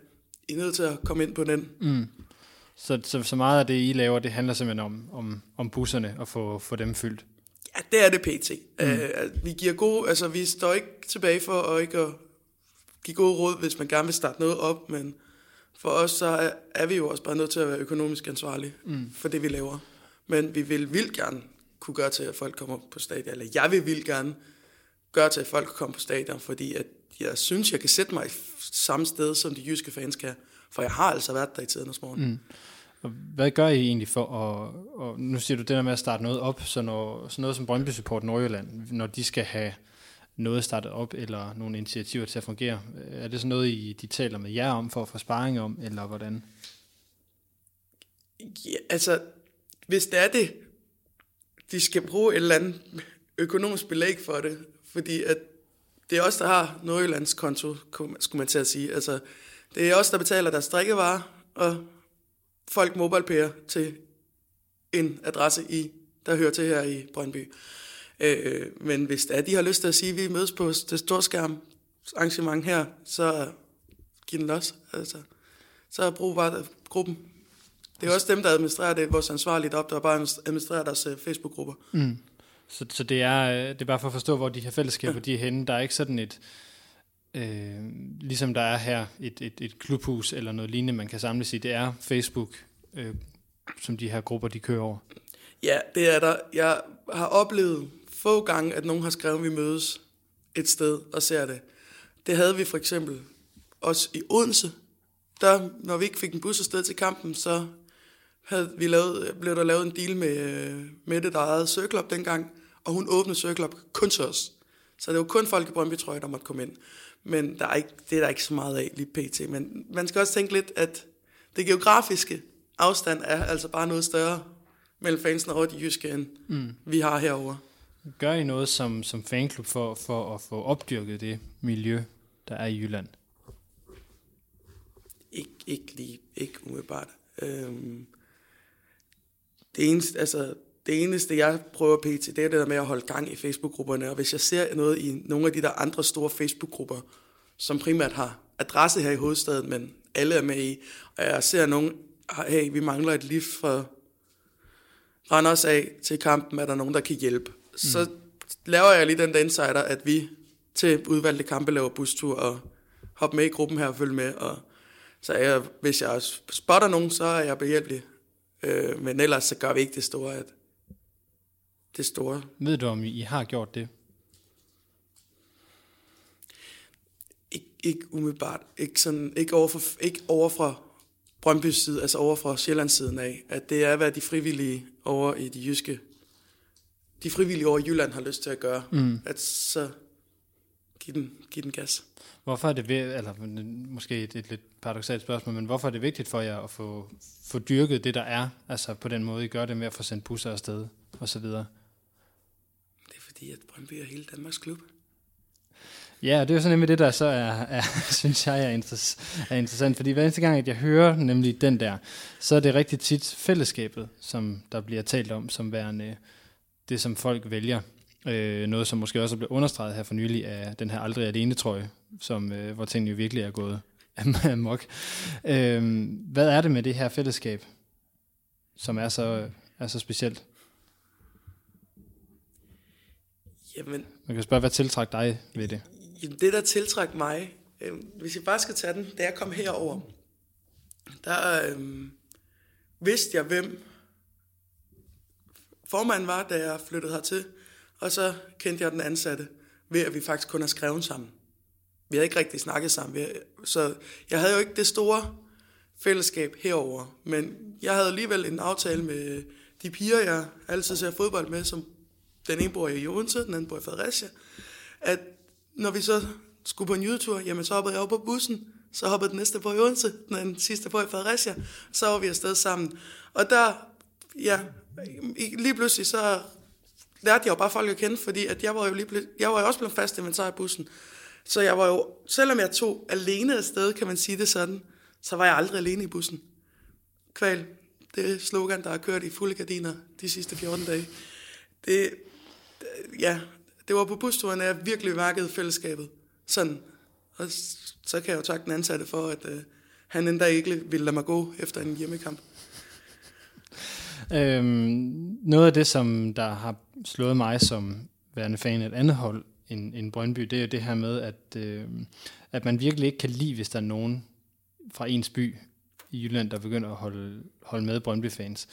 I er nødt til at komme ind på den. Mm. Så, så, så meget af det, I laver, det handler simpelthen om, om, om busserne og få, få dem fyldt? Ja, det er det pt. Mm. Uh, vi giver gode, altså vi står ikke tilbage for at ikke at give gode råd, hvis man gerne vil starte noget op, men for os så er, er vi jo også bare nødt til at være økonomisk ansvarlige mm. for det, vi laver. Men vi vil vildt gerne kunne gøre til, at folk kommer på stadion, eller jeg vil vildt gerne gøre til, at folk kommer på stadion, fordi at jeg synes, jeg kan sætte mig i samme sted, som de jyske fans kan, for jeg har altså været der i tidernes morgen. Mm. Og hvad gør I egentlig for at, og nu siger du det der med at starte noget op, så når, sådan noget som Brøndby Support Nordjylland, når de skal have noget startet op, eller nogle initiativer til at fungere, er det sådan noget, I, de taler med jer om, for at få sparring om, eller hvordan? Ja, altså, hvis det er det, de skal bruge et eller andet økonomisk belæg for det, fordi at det er os, der har Nordjyllands konto, skulle man til at sige. Altså, det er os, der betaler deres drikkevarer, og folk mobilepærer til en adresse, i, der hører til her i Brøndby. Øh, men hvis det er, de har lyst til at sige, at vi mødes på det storskærm arrangement her, så giv den los. Altså, så brug bare gruppen. Det er også dem, der administrerer det, vores ansvarlige op, der bare administrerer deres øh, Facebook-grupper. Mm. Så, så det, er, øh, det er bare for at forstå, hvor de her fællesskaber ja. de er henne. Der er ikke sådan et, øh, ligesom der er her, et, et, et klubhus eller noget lignende, man kan samles i. Det er Facebook, øh, som de her grupper, de kører over. Ja, det er der. Jeg har oplevet få gange, at nogen har skrevet, at vi mødes et sted og ser det. Det havde vi for eksempel også i Odense. Der, når vi ikke fik en bus afsted til kampen, så havde vi lavet, blev der lavet en deal med Mette, der ejede Circlub dengang, og hun åbnede Circlub kun til os. Så det var kun folk i Brøndby, tror jeg, der måtte komme ind. Men der er ikke, det er der ikke så meget af lige pt. Men man skal også tænke lidt, at det geografiske afstand er altså bare noget større mellem fansene og de jyske, end mm. vi har herover. Gør I noget som, som fanklub for, for at få opdyrket det miljø, der er i Jylland? Ik, ikke lige, ikke umiddelbart. Øhm, det eneste, altså, det eneste, jeg prøver pt, det er det der med at holde gang i Facebook-grupperne. Og hvis jeg ser noget i nogle af de der andre store Facebook-grupper, som primært har adresse her i hovedstaden, men alle er med i, og jeg ser nogen, hey, vi mangler et lift fra Randers af til kampen, er der nogen, der kan hjælpe. Mm. Så laver jeg lige den der insider, at vi til udvalgte kampe laver bustur og hopper med i gruppen her og følger med. Og så er jeg, hvis jeg spotter nogen, så er jeg behjælpelig. Øh, men ellers så gør vi ikke det store. At det store. Ved du, om I har gjort det? Ik, ikke umiddelbart. Ikke, sådan, ikke, over for, ikke over fra Brøndby's side, altså over fra Sjællands siden af. At det er, hvad de frivillige over i de jyske, de frivillige over i Jylland har lyst til at gøre. Mm. At så give den, give den gas. Hvorfor er det, eller måske et, et lidt paradoxalt spørgsmål, men hvorfor er det vigtigt for jer at få, få dyrket det, der er, altså på den måde, I gør det med at få sendt busser afsted og så videre? Det er fordi, at Brøndby er hele Danmarks klub. Ja, det er jo sådan nemlig det, der så er, er synes jeg er, interess- er interessant, fordi hver eneste gang, at jeg hører nemlig den der, så er det rigtig tit fællesskabet, som der bliver talt om, som værende det, som folk vælger. Øh, noget, som måske også er blevet understreget her for nylig af den her aldrig alene trøje, som, øh, hvor tingene jo virkelig er gået amok. Øh, hvad er det med det her fællesskab, som er så, er så specielt? Jamen, Man kan spørge, hvad tiltrækker dig ved det? Det, der tiltrækker mig, øh, hvis jeg bare skal tage den, da jeg kom herover, der øh, vidste jeg, hvem formanden var, da jeg flyttede hertil, og så kendte jeg den ansatte, ved at vi faktisk kun har skrevet sammen. Vi havde ikke rigtig snakket sammen, så jeg havde jo ikke det store fællesskab herover, men jeg havde alligevel en aftale med de piger, jeg altid ser fodbold med, som den ene bor i Odense, den anden bor i Fredericia, at når vi så skulle på en juletur, jamen så hoppede jeg op på bussen, så hoppede den næste på i Odense, den sidste på i Fredericia, så var vi afsted sammen. Og der, ja, lige pludselig så lærte jeg jo bare folk at kende, fordi at jeg var jo, lige jeg var jo også blevet fast inventar i bussen. Så jeg var jo, selvom jeg tog alene afsted, kan man sige det sådan, så var jeg aldrig alene i bussen. Kval, det slogan, der har kørt i fulde gardiner de sidste 14 dage. Det, ja, det var på busturen, at jeg virkelig mærkede fællesskabet. Sådan. Og så kan jeg jo takke den ansatte for, at øh, han endda ikke ville lade mig gå efter en hjemmekamp. Øhm, noget af det, som der har slået mig som værende fan af et andet hold end, end Brøndby, det er jo det her med, at, øh, at man virkelig ikke kan lide, hvis der er nogen fra ens by i Jylland, der begynder at holde, holde med Brøndby-fans.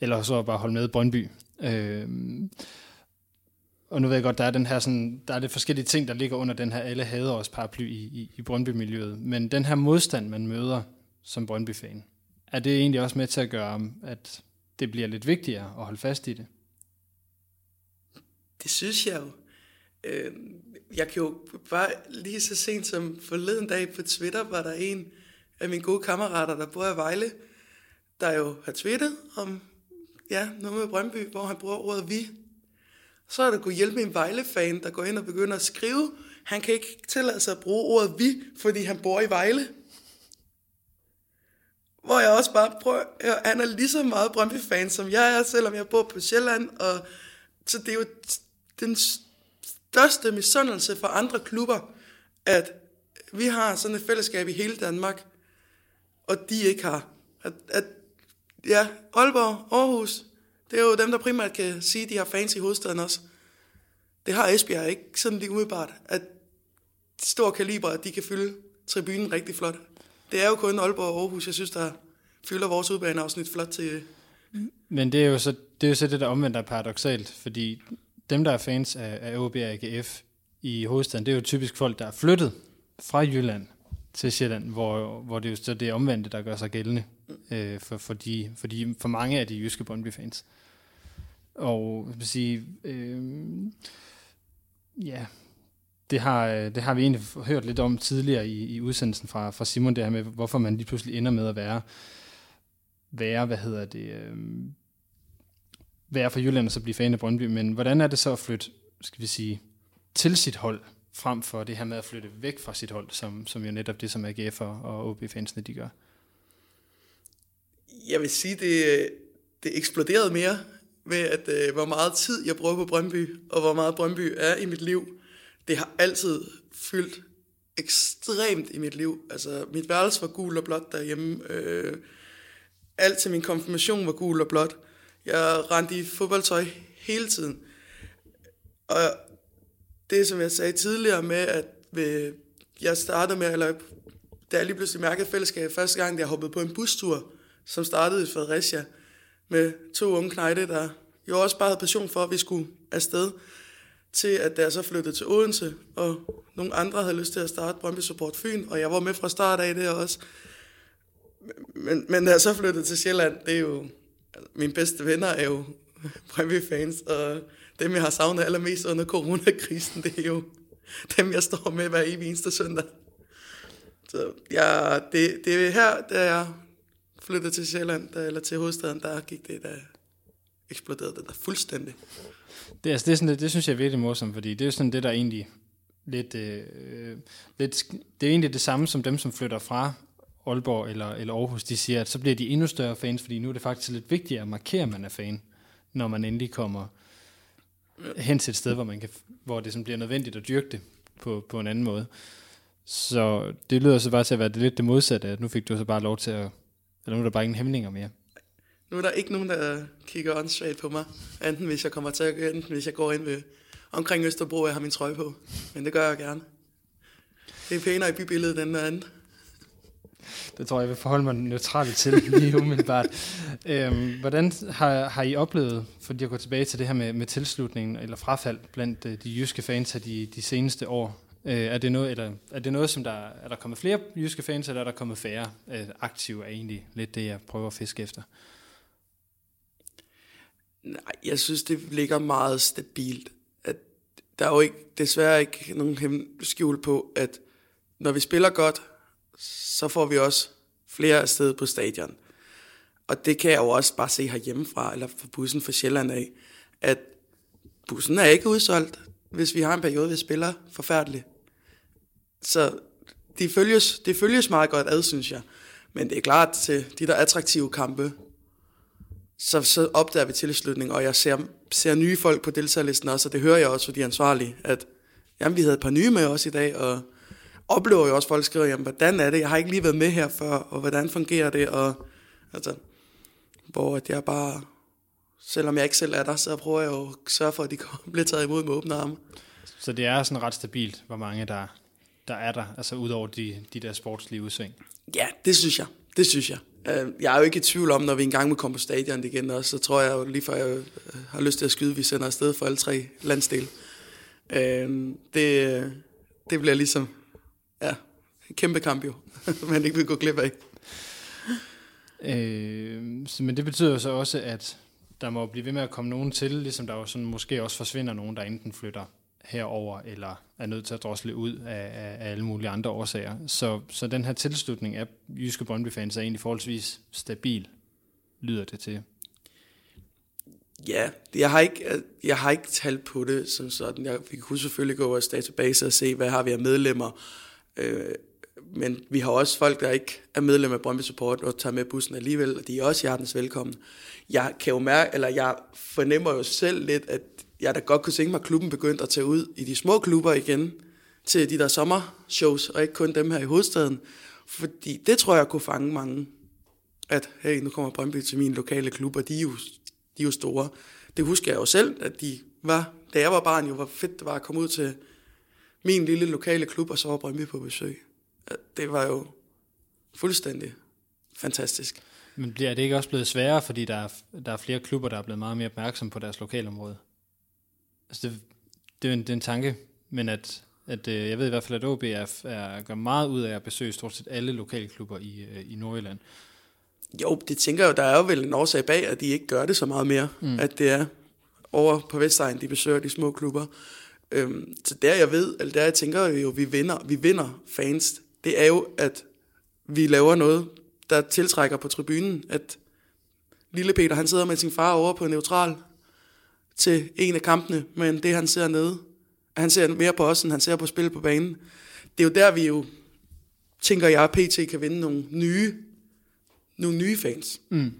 Eller så bare holde med Brøndby. Øh, og nu ved jeg godt, der er, den her sådan, der er lidt forskellige ting, der ligger under den her alle hader os paraply i, i, i Brøndby-miljøet. Men den her modstand, man møder som Brøndby-fan, er det egentlig også med til at gøre, at det bliver lidt vigtigere at holde fast i det? Det synes jeg jo. Øhm, jeg kan jo bare lige så sent som forleden dag på Twitter, var der en af mine gode kammerater, der bor i Vejle, der jo har twittet om ja, noget med Brøndby, hvor han bruger ordet vi. Så er der kunne hjælpe en Vejle-fan, der går ind og begynder at skrive, han kan ikke tillade sig at bruge ordet vi, fordi han bor i Vejle. Hvor jeg også bare prøver, han er lige så meget Brøndby-fan, som jeg er, selvom jeg bor på Sjælland, og så det er jo den største misundelse for andre klubber, at vi har sådan et fællesskab i hele Danmark, og de ikke har. At, at ja, Aalborg, Aarhus, det er jo dem, der primært kan sige, at de har fans i hovedstaden også. Det har Esbjerg ikke sådan lige umiddelbart, at stor store kaliber, de kan fylde tribunen rigtig flot. Det er jo kun Aalborg og Aarhus, jeg synes, der fylder vores udbaneafsnit flot til. Men det er jo så det, er jo så det der omvendt er paradoxalt, fordi dem, der er fans af, af OB og AGF i hovedstaden, det er jo typisk folk, der er flyttet fra Jylland til Sjælland, hvor, hvor det er jo så det omvendte, der gør sig gældende øh, for, for, de, for, de, for mange af de jyske Brøndby-fans. Og jeg vil sige, øh, ja, det har, øh, det har vi egentlig hørt lidt om tidligere i, i udsendelsen fra, fra Simon, det her med, hvorfor man lige pludselig ender med at være, være hvad hedder det, øh, være for Jylland og så blive fan af Brøndby, men hvordan er det så at flytte, skal vi sige, til sit hold, frem for det her med at flytte væk fra sit hold, som, som jo netop det, som AGF og OB-fansene de gør? Jeg vil sige, det, det eksploderede mere med, at øh, hvor meget tid jeg bruger på Brøndby, og hvor meget Brøndby er i mit liv. Det har altid fyldt ekstremt i mit liv. Altså, mit værelse var gul og blåt derhjemme. Øh, alt til min konfirmation var gul og blåt. Jeg rendte i fodboldtøj hele tiden. Og det, som jeg sagde tidligere med, at jeg startede med, eller da jeg lige pludselig mærkede fællesskab første gang, da jeg hoppede på en bustur, som startede i Fredericia, med to unge knejde, der jo også bare havde passion for, at vi skulle afsted, til at da jeg så flyttede til Odense, og nogle andre havde lyst til at starte Brøndby Support Fyn, og jeg var med fra start af det også. Men, men da jeg så flyttede til Sjælland, det er jo, altså, mine bedste venner er jo Brøndby-fans, og dem, jeg har savnet allermest under coronakrisen, det er jo dem, jeg står med hver evig eneste søndag. Så ja, det, det er her, da jeg flyttede til Sjælland, der, eller til hovedstaden, der gik det, der eksploderede det der fuldstændig. Det, altså, det, er sådan, det, det synes jeg er virkelig morsomt, fordi det er jo sådan det, der egentlig lidt, øh, lidt, det er egentlig det samme som dem, som flytter fra Aalborg eller, eller Aarhus, de siger, at så bliver de endnu større fans, fordi nu er det faktisk lidt vigtigere at markere, at man er fan, når man endelig kommer hen til et sted, hvor, man kan, hvor det sådan bliver nødvendigt at dyrke det på, på en anden måde. Så det lyder så bare til at være det lidt det modsatte, at nu fik du så bare lov til at, eller nu er der bare ingen hæmninger mere. Nu er der ikke nogen, der kigger åndssvagt på mig, enten hvis jeg kommer til at enten hvis jeg går ind ved, omkring Østerbro, og jeg har min trøje på. Men det gør jeg gerne. Det er pænere i bybilledet end noget andet. Det tror jeg, jeg vil forholde mig neutralt til lige umiddelbart. øhm, hvordan har, har I oplevet, fordi jeg går tilbage til det her med, med tilslutningen eller frafald blandt øh, de jyske fans af de, de seneste år? Øh, er, det noget, eller, er det noget, som der er der kommet flere jyske fans, eller er der kommet færre øh, aktive, er egentlig lidt det, jeg prøver at fiske efter? Nej, jeg synes, det ligger meget stabilt. At der er jo ikke, desværre ikke nogen skjul på, at når vi spiller godt, så får vi også flere afsted på stadion. Og det kan jeg jo også bare se herhjemmefra, eller fra bussen fra Sjælland af, at bussen er ikke udsolgt, hvis vi har en periode, vi spiller forfærdeligt. Så det følges, det følges meget godt ad, synes jeg. Men det er klart til de der attraktive kampe, så, så opdager vi tilslutning, og jeg ser, ser nye folk på deltagerlisten også, og det hører jeg også for de ansvarlige, at jamen, vi havde et par nye med os i dag, og oplever jo også, at folk skriver, jamen, hvordan er det? Jeg har ikke lige været med her før, og hvordan fungerer det? Og, altså, hvor at jeg bare selvom jeg ikke selv er der, så prøver jeg jo at sørge for, at de bliver taget imod med åbne arme. Så det er sådan ret stabilt, hvor mange der, der er der, altså udover de, de der sportslige udsving. Ja, det synes jeg. Det synes jeg. Øh, jeg er jo ikke i tvivl om, når vi engang må komme på stadion igen også, så tror jeg jo lige før jeg øh, har lyst til at skyde, vi sender afsted for alle tre landsdele. Øh, det, øh, det bliver ligesom, ja, en kæmpe kamp jo, man ikke vil gå glip af. Øh, men det betyder jo så også, at der må blive ved med at komme nogen til, ligesom der jo sådan måske også forsvinder nogen, der enten flytter herover eller er nødt til at drosle ud af, af, af alle mulige andre årsager. Så, så den her tilslutning af jyske Brøndby-fans er egentlig forholdsvis stabil, lyder det til. Ja, jeg har ikke, jeg har ikke talt på det som sådan. Jeg, vi kunne selvfølgelig gå over vores database og se, hvad har vi af medlemmer. Øh, men vi har også folk, der ikke er medlem af Brøndby Support og tager med bussen alligevel, og de er også hjertens velkommen. Jeg kan jo mærke, eller jeg fornemmer jo selv lidt, at jeg da godt kunne tænke mig, at klubben begyndte at tage ud i de små klubber igen, til de der sommershows, og ikke kun dem her i hovedstaden. Fordi det tror jeg kunne fange mange, at hey, nu kommer Brøndby til min lokale klub, og de er jo, de er jo store. Det husker jeg jo selv, at de var, da jeg var barn, jo hvor fedt det var at komme ud til min lille lokale klub, og så var Brøndby på besøg. Det var jo fuldstændig fantastisk. Men bliver det ikke også blevet sværere, fordi der er, der er flere klubber, der er blevet meget mere opmærksomme på deres lokalområde? Altså det, det, er en, det er en tanke, men at, at øh, jeg ved i hvert fald, at OB er, er, gør meget ud af at besøge stort set alle lokale klubber i, øh, i Nordjylland. Jo, det tænker jeg jo, der er jo vel en årsag bag, at de ikke gør det så meget mere. Mm. At det er over på Vestegn, de besøger de små klubber. Øhm, så der jeg ved, eller der jeg tænker jo, vi vinder, vi vinder fans, det er jo, at vi laver noget, der tiltrækker på tribunen, at lille Peter, han sidder med sin far over på neutral til en af kampene, men det han ser nede, han ser mere på os, end han ser på spil på banen. Det er jo der, vi jo tænker jeg, PT kan vinde nogle nye, nogle nye fans. Mm.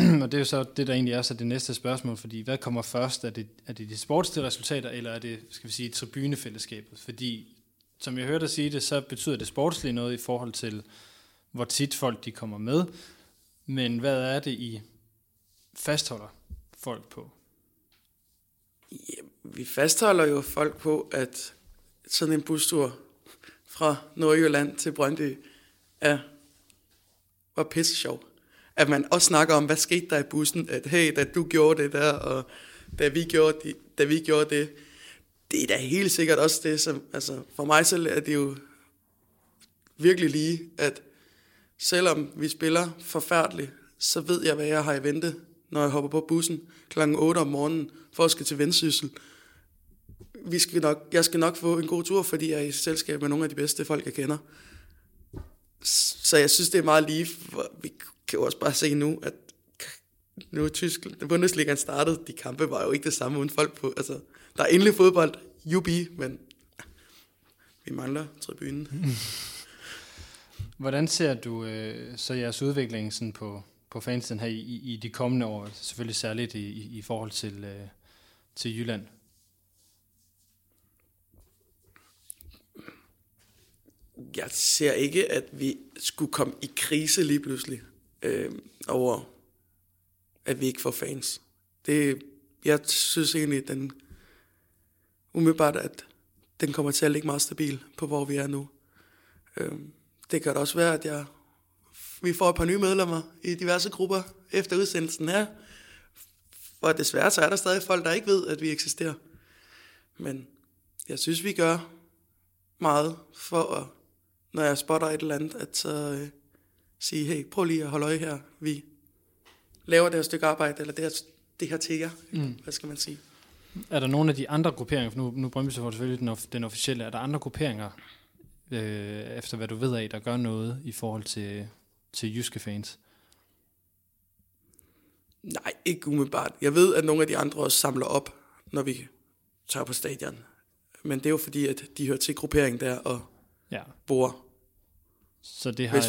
Og det er jo så det, der egentlig er så det næste spørgsmål, fordi hvad kommer først? Er det, er det de sportslige resultater, eller er det, skal vi sige, tribunefællesskabet? Fordi, som jeg hørte dig sige det, så betyder det sportslige noget i forhold til, hvor tit folk de kommer med. Men hvad er det, I fastholder folk på? Ja, vi fastholder jo folk på, at sådan en bustur fra Nordjylland til Brøndby er, var pisse sjov. At man også snakker om, hvad skete der i bussen, at hey, da du gjorde det der, og da vi gjorde de, da vi gjorde det, det er da helt sikkert også det, som, altså for mig selv er det jo virkelig lige, at selvom vi spiller forfærdeligt, så ved jeg, hvad jeg har i vente, når jeg hopper på bussen kl. 8 om morgenen, for at skal til Vendsyssel. Vi skal nok, jeg skal nok få en god tur, fordi jeg er i selskab med nogle af de bedste folk, jeg kender. Så jeg synes, det er meget lige, for vi kan jo også bare se nu, at nu er Tyskland, Bundesligaen startede, de kampe var jo ikke det samme uden folk på. Altså, der er endelig fodbold, jubi, men vi mangler tribunen. Hvordan ser du øh, så jeres udvikling sådan på, på fansen her i, i de kommende år? Selvfølgelig særligt i, i, i forhold til, øh, til Jylland. Jeg ser ikke, at vi skulle komme i krise lige pludselig øh, over, at vi ikke får fans. Det, jeg synes egentlig, den umiddelbart, at den kommer til at ligge meget stabil på, hvor vi er nu. Øh, det kan da også være, at jeg, vi får et par nye medlemmer i diverse grupper efter udsendelsen her. Og desværre så er der stadig folk, der ikke ved, at vi eksisterer. Men jeg synes, vi gør meget for at, når jeg spotter et eller andet, at så øh, sige, hey, prøv lige at holde øje her. Vi laver det her stykke arbejde, eller det her, det her til jer. Mm. Hvad skal man sige? Er der nogle af de andre grupperinger, for nu, nu Brøndby så selvfølgelig den, den officielle, er der andre grupperinger, øh, efter hvad du ved af, der gør noget i forhold til, til jyske fans? Nej, ikke umiddelbart. Jeg ved, at nogle af de andre også samler op, når vi tager på stadion. Men det er jo fordi, at de hører til grupperingen der og ja. bor så det, har,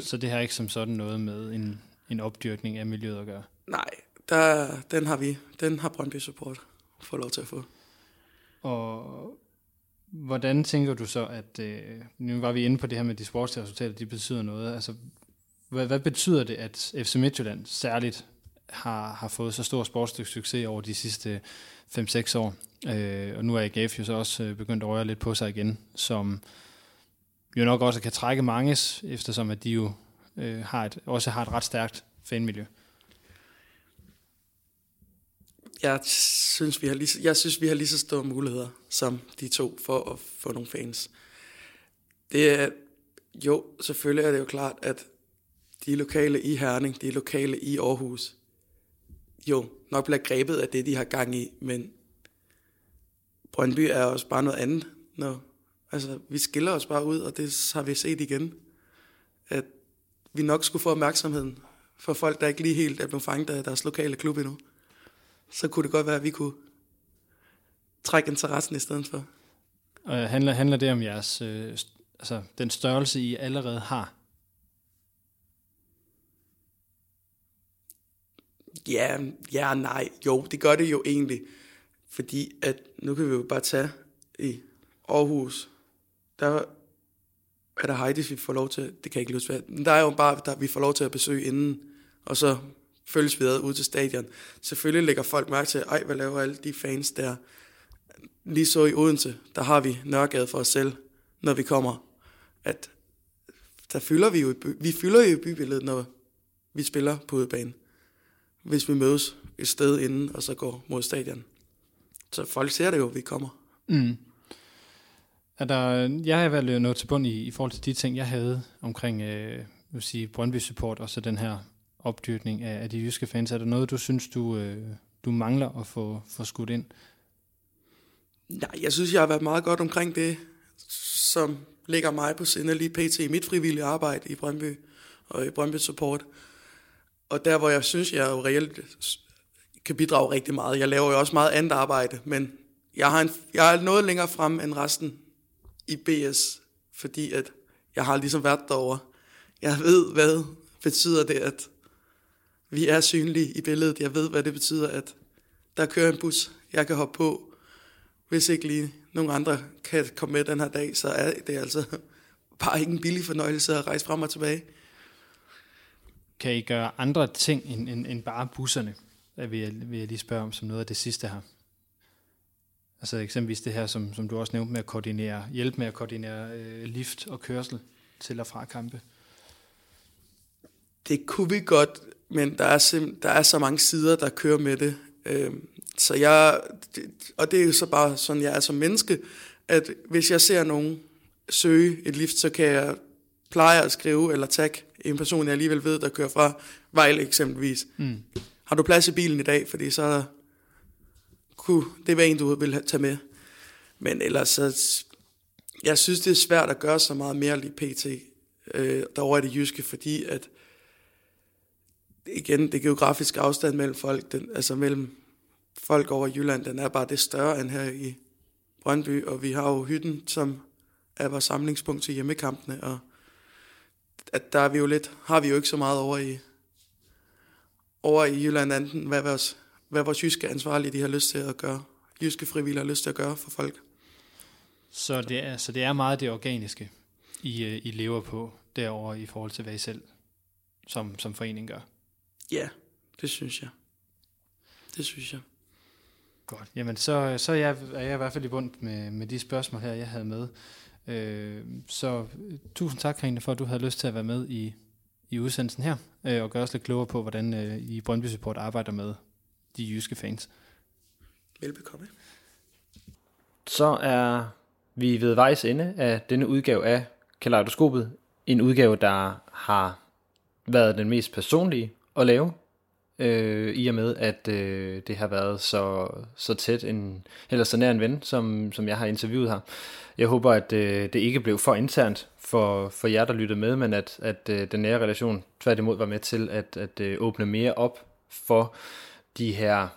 så det har ikke som sådan noget med en, en opdyrkning af miljøet at gøre? Nej, der, den har vi. Den har Brøndby Support fået lov til at få. Og hvordan tænker du så, at øh, nu var vi inde på det her med de sportslige resultater, de betyder noget. Altså, hvad, hvad betyder det, at FC Midtjylland særligt har, har fået så stor sportslig succes over de sidste 5-6 år. Øh, og nu er AGF jo så også øh, begyndt at røre lidt på sig igen, som jo nok også kan trække manges, eftersom at de jo øh, har et, også har et ret stærkt fanmiljø. Jeg synes, vi har lige, jeg synes, vi har lige så store muligheder som de to for at få nogle fans. Det er, jo, selvfølgelig er det jo klart, at de lokale i Herning, de lokale i Aarhus, jo nok bliver grebet af det, de har gang i, men Brøndby er også bare noget andet. Når, altså, vi skiller os bare ud, og det har vi set igen, at vi nok skulle få opmærksomheden for folk, der ikke lige helt er blevet fanget af deres lokale klub endnu. Så kunne det godt være, at vi kunne trække interessen i stedet for. Og handler, handler det om jeres, øh, altså den størrelse, I allerede har? Ja, ja nej. Jo, det gør det jo egentlig. Fordi at nu kan vi jo bare tage i Aarhus. Der er der Heidi, vi får lov til, det kan ikke lyde svært, men der er jo bare, der vi får lov til at besøge inden, og så følges vi ad ud til stadion. Selvfølgelig lægger folk mærke til, ej, hvad laver alle de fans der? Lige så i Odense, der har vi Nørregade for os selv, når vi kommer. At der fylder vi jo, vi fylder jo bybilledet, når vi spiller på udebane. Hvis vi mødes et sted inden, og så går mod stadion. Så folk ser det jo, vi kommer. Mm. Er der, jeg har valgt noget til bund i, i forhold til de ting, jeg havde omkring øh, vil sige, Brøndby Support, og så den her opdyrkning af, af de jyske fans. Er der noget, du synes, du, øh, du mangler at få, få skudt ind? Nej, jeg synes, jeg har været meget godt omkring det, som ligger mig på sinde lige pt. i mit frivillige arbejde i Brøndby og i Brøndby Support. Og der, hvor jeg synes, jeg jo reelt kan bidrage rigtig meget. Jeg laver jo også meget andet arbejde, men jeg har, en, jeg er noget længere frem end resten i BS, fordi at jeg har ligesom været derovre. Jeg ved, hvad betyder det, at vi er synlige i billedet. Jeg ved, hvad det betyder, at der kører en bus, jeg kan hoppe på. Hvis ikke lige nogen andre kan komme med den her dag, så er det altså bare ikke en billig fornøjelse at rejse frem og tilbage. Kan I gøre andre ting end, end, end bare busserne? Det vil jeg, vil jeg lige spørge om som noget af det sidste her. Altså eksempelvis det her, som, som du også nævnte med at koordinere, hjælpe med at koordinere øh, lift og kørsel til og fra kampe. Det kunne vi godt, men der er, sim- der er så mange sider, der kører med det. Øh, så jeg, og det er jo så bare sådan, jeg er som menneske, at hvis jeg ser nogen søge et lift, så kan jeg pleje at skrive eller tak, en person, jeg alligevel ved, der kører fra Vejle eksempelvis. Mm. Har du plads i bilen i dag? Fordi så kunne det være en, du vil tage med. Men ellers så, jeg synes, det er svært at gøre så meget mere lige pt. Øh, derovre i det jyske, fordi at igen, det geografiske afstand mellem folk, den, altså mellem folk over Jylland, den er bare det større end her i Brøndby, og vi har jo hytten, som er vores samlingspunkt til hjemmekampene, og at der er vi jo lidt, har vi jo ikke så meget over i, over i Jylland, enten hvad vores, hvad vores jyske ansvarlige de har lyst til at gøre, jyske frivillige har lyst til at gøre for folk. Så det er, så det er meget det organiske, I, I lever på derover i forhold til, hvad I selv som, som forening gør? Ja, det synes jeg. Det synes jeg. Godt. Jamen, så, så er, jeg, er jeg i hvert fald i bund med, med de spørgsmål her, jeg havde med. Øh, så tusind tak, Karine, for at du havde lyst til at være med i, i udsendelsen her, øh, og gøre os lidt klogere på, hvordan øh, I Brøndby Support arbejder med de jyske fans. Velbekomme. Så er vi ved vejs ende af denne udgave af Kaleidoskopet. En udgave, der har været den mest personlige at lave, øh, i og med, at øh, det har været så, så tæt en, eller så nær en ven, som, som jeg har interviewet her. Jeg håber, at øh, det ikke blev for internt for, for jer, der lyttede med, men at, at øh, den nære relation tværtimod var med til at, at øh, åbne mere op for de her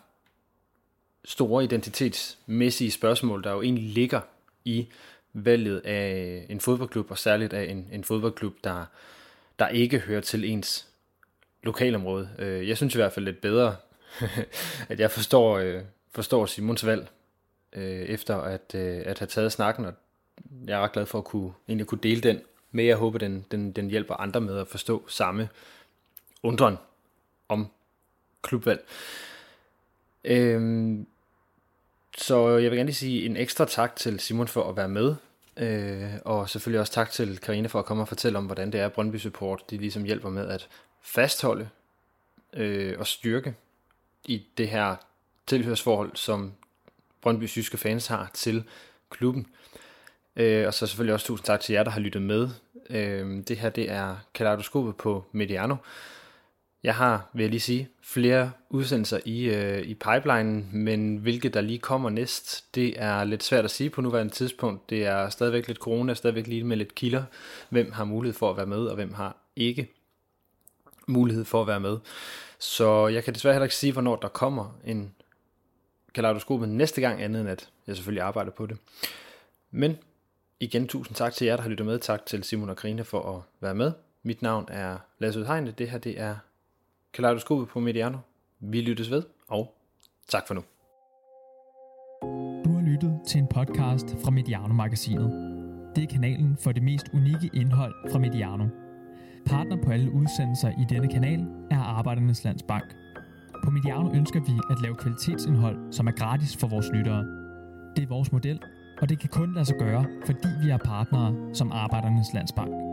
store identitetsmæssige spørgsmål, der jo egentlig ligger i valget af en fodboldklub, og særligt af en, en fodboldklub, der, der ikke hører til ens lokalområde. Øh, jeg synes i hvert fald lidt bedre, at jeg forstår, øh, forstår Simons valg, øh, efter at, at have taget snakken, og jeg er ret glad for at kunne, egentlig kunne dele den med. Jeg håber, den, den, den hjælper andre med at forstå samme undren om klubvalg. Øhm, så jeg vil gerne lige sige en ekstra tak til Simon for at være med. Øh, og selvfølgelig også tak til Karine for at komme og fortælle om, hvordan det er, Brøndby Support de ligesom hjælper med at fastholde øh, og styrke i det her tilhørsforhold, som Brøndby Syske fans har til klubben. Øh, og så selvfølgelig også tusind tak til jer, der har lyttet med. Øh, det her det er Kaleidoskopet på Mediano. Jeg har, vil jeg lige sige, flere udsendelser i, øh, i pipelinen, men hvilket der lige kommer næst, det er lidt svært at sige på nuværende tidspunkt. Det er stadigvæk lidt corona, stadigvæk lige med lidt kilder. Hvem har mulighed for at være med, og hvem har ikke mulighed for at være med. Så jeg kan desværre heller ikke sige, hvornår der kommer en kaleidoskopet næste gang, andet end at jeg selvfølgelig arbejder på det. Men igen, tusind tak til jer, der har lyttet med. Tak til Simon og Karina for at være med. Mit navn er Lasse Udhegne. Det her det er Kaleidoskopet på Mediano. Vi lyttes ved, og tak for nu. Du har lyttet til en podcast fra Mediano-magasinet. Det er kanalen for det mest unikke indhold fra Mediano. Partner på alle udsendelser i denne kanal er Arbejdernes Landsbank. På Mediano ønsker vi at lave kvalitetsindhold, som er gratis for vores lyttere. Det er vores model, og det kan kun lade sig gøre, fordi vi er partnere som Arbejdernes Landsbank.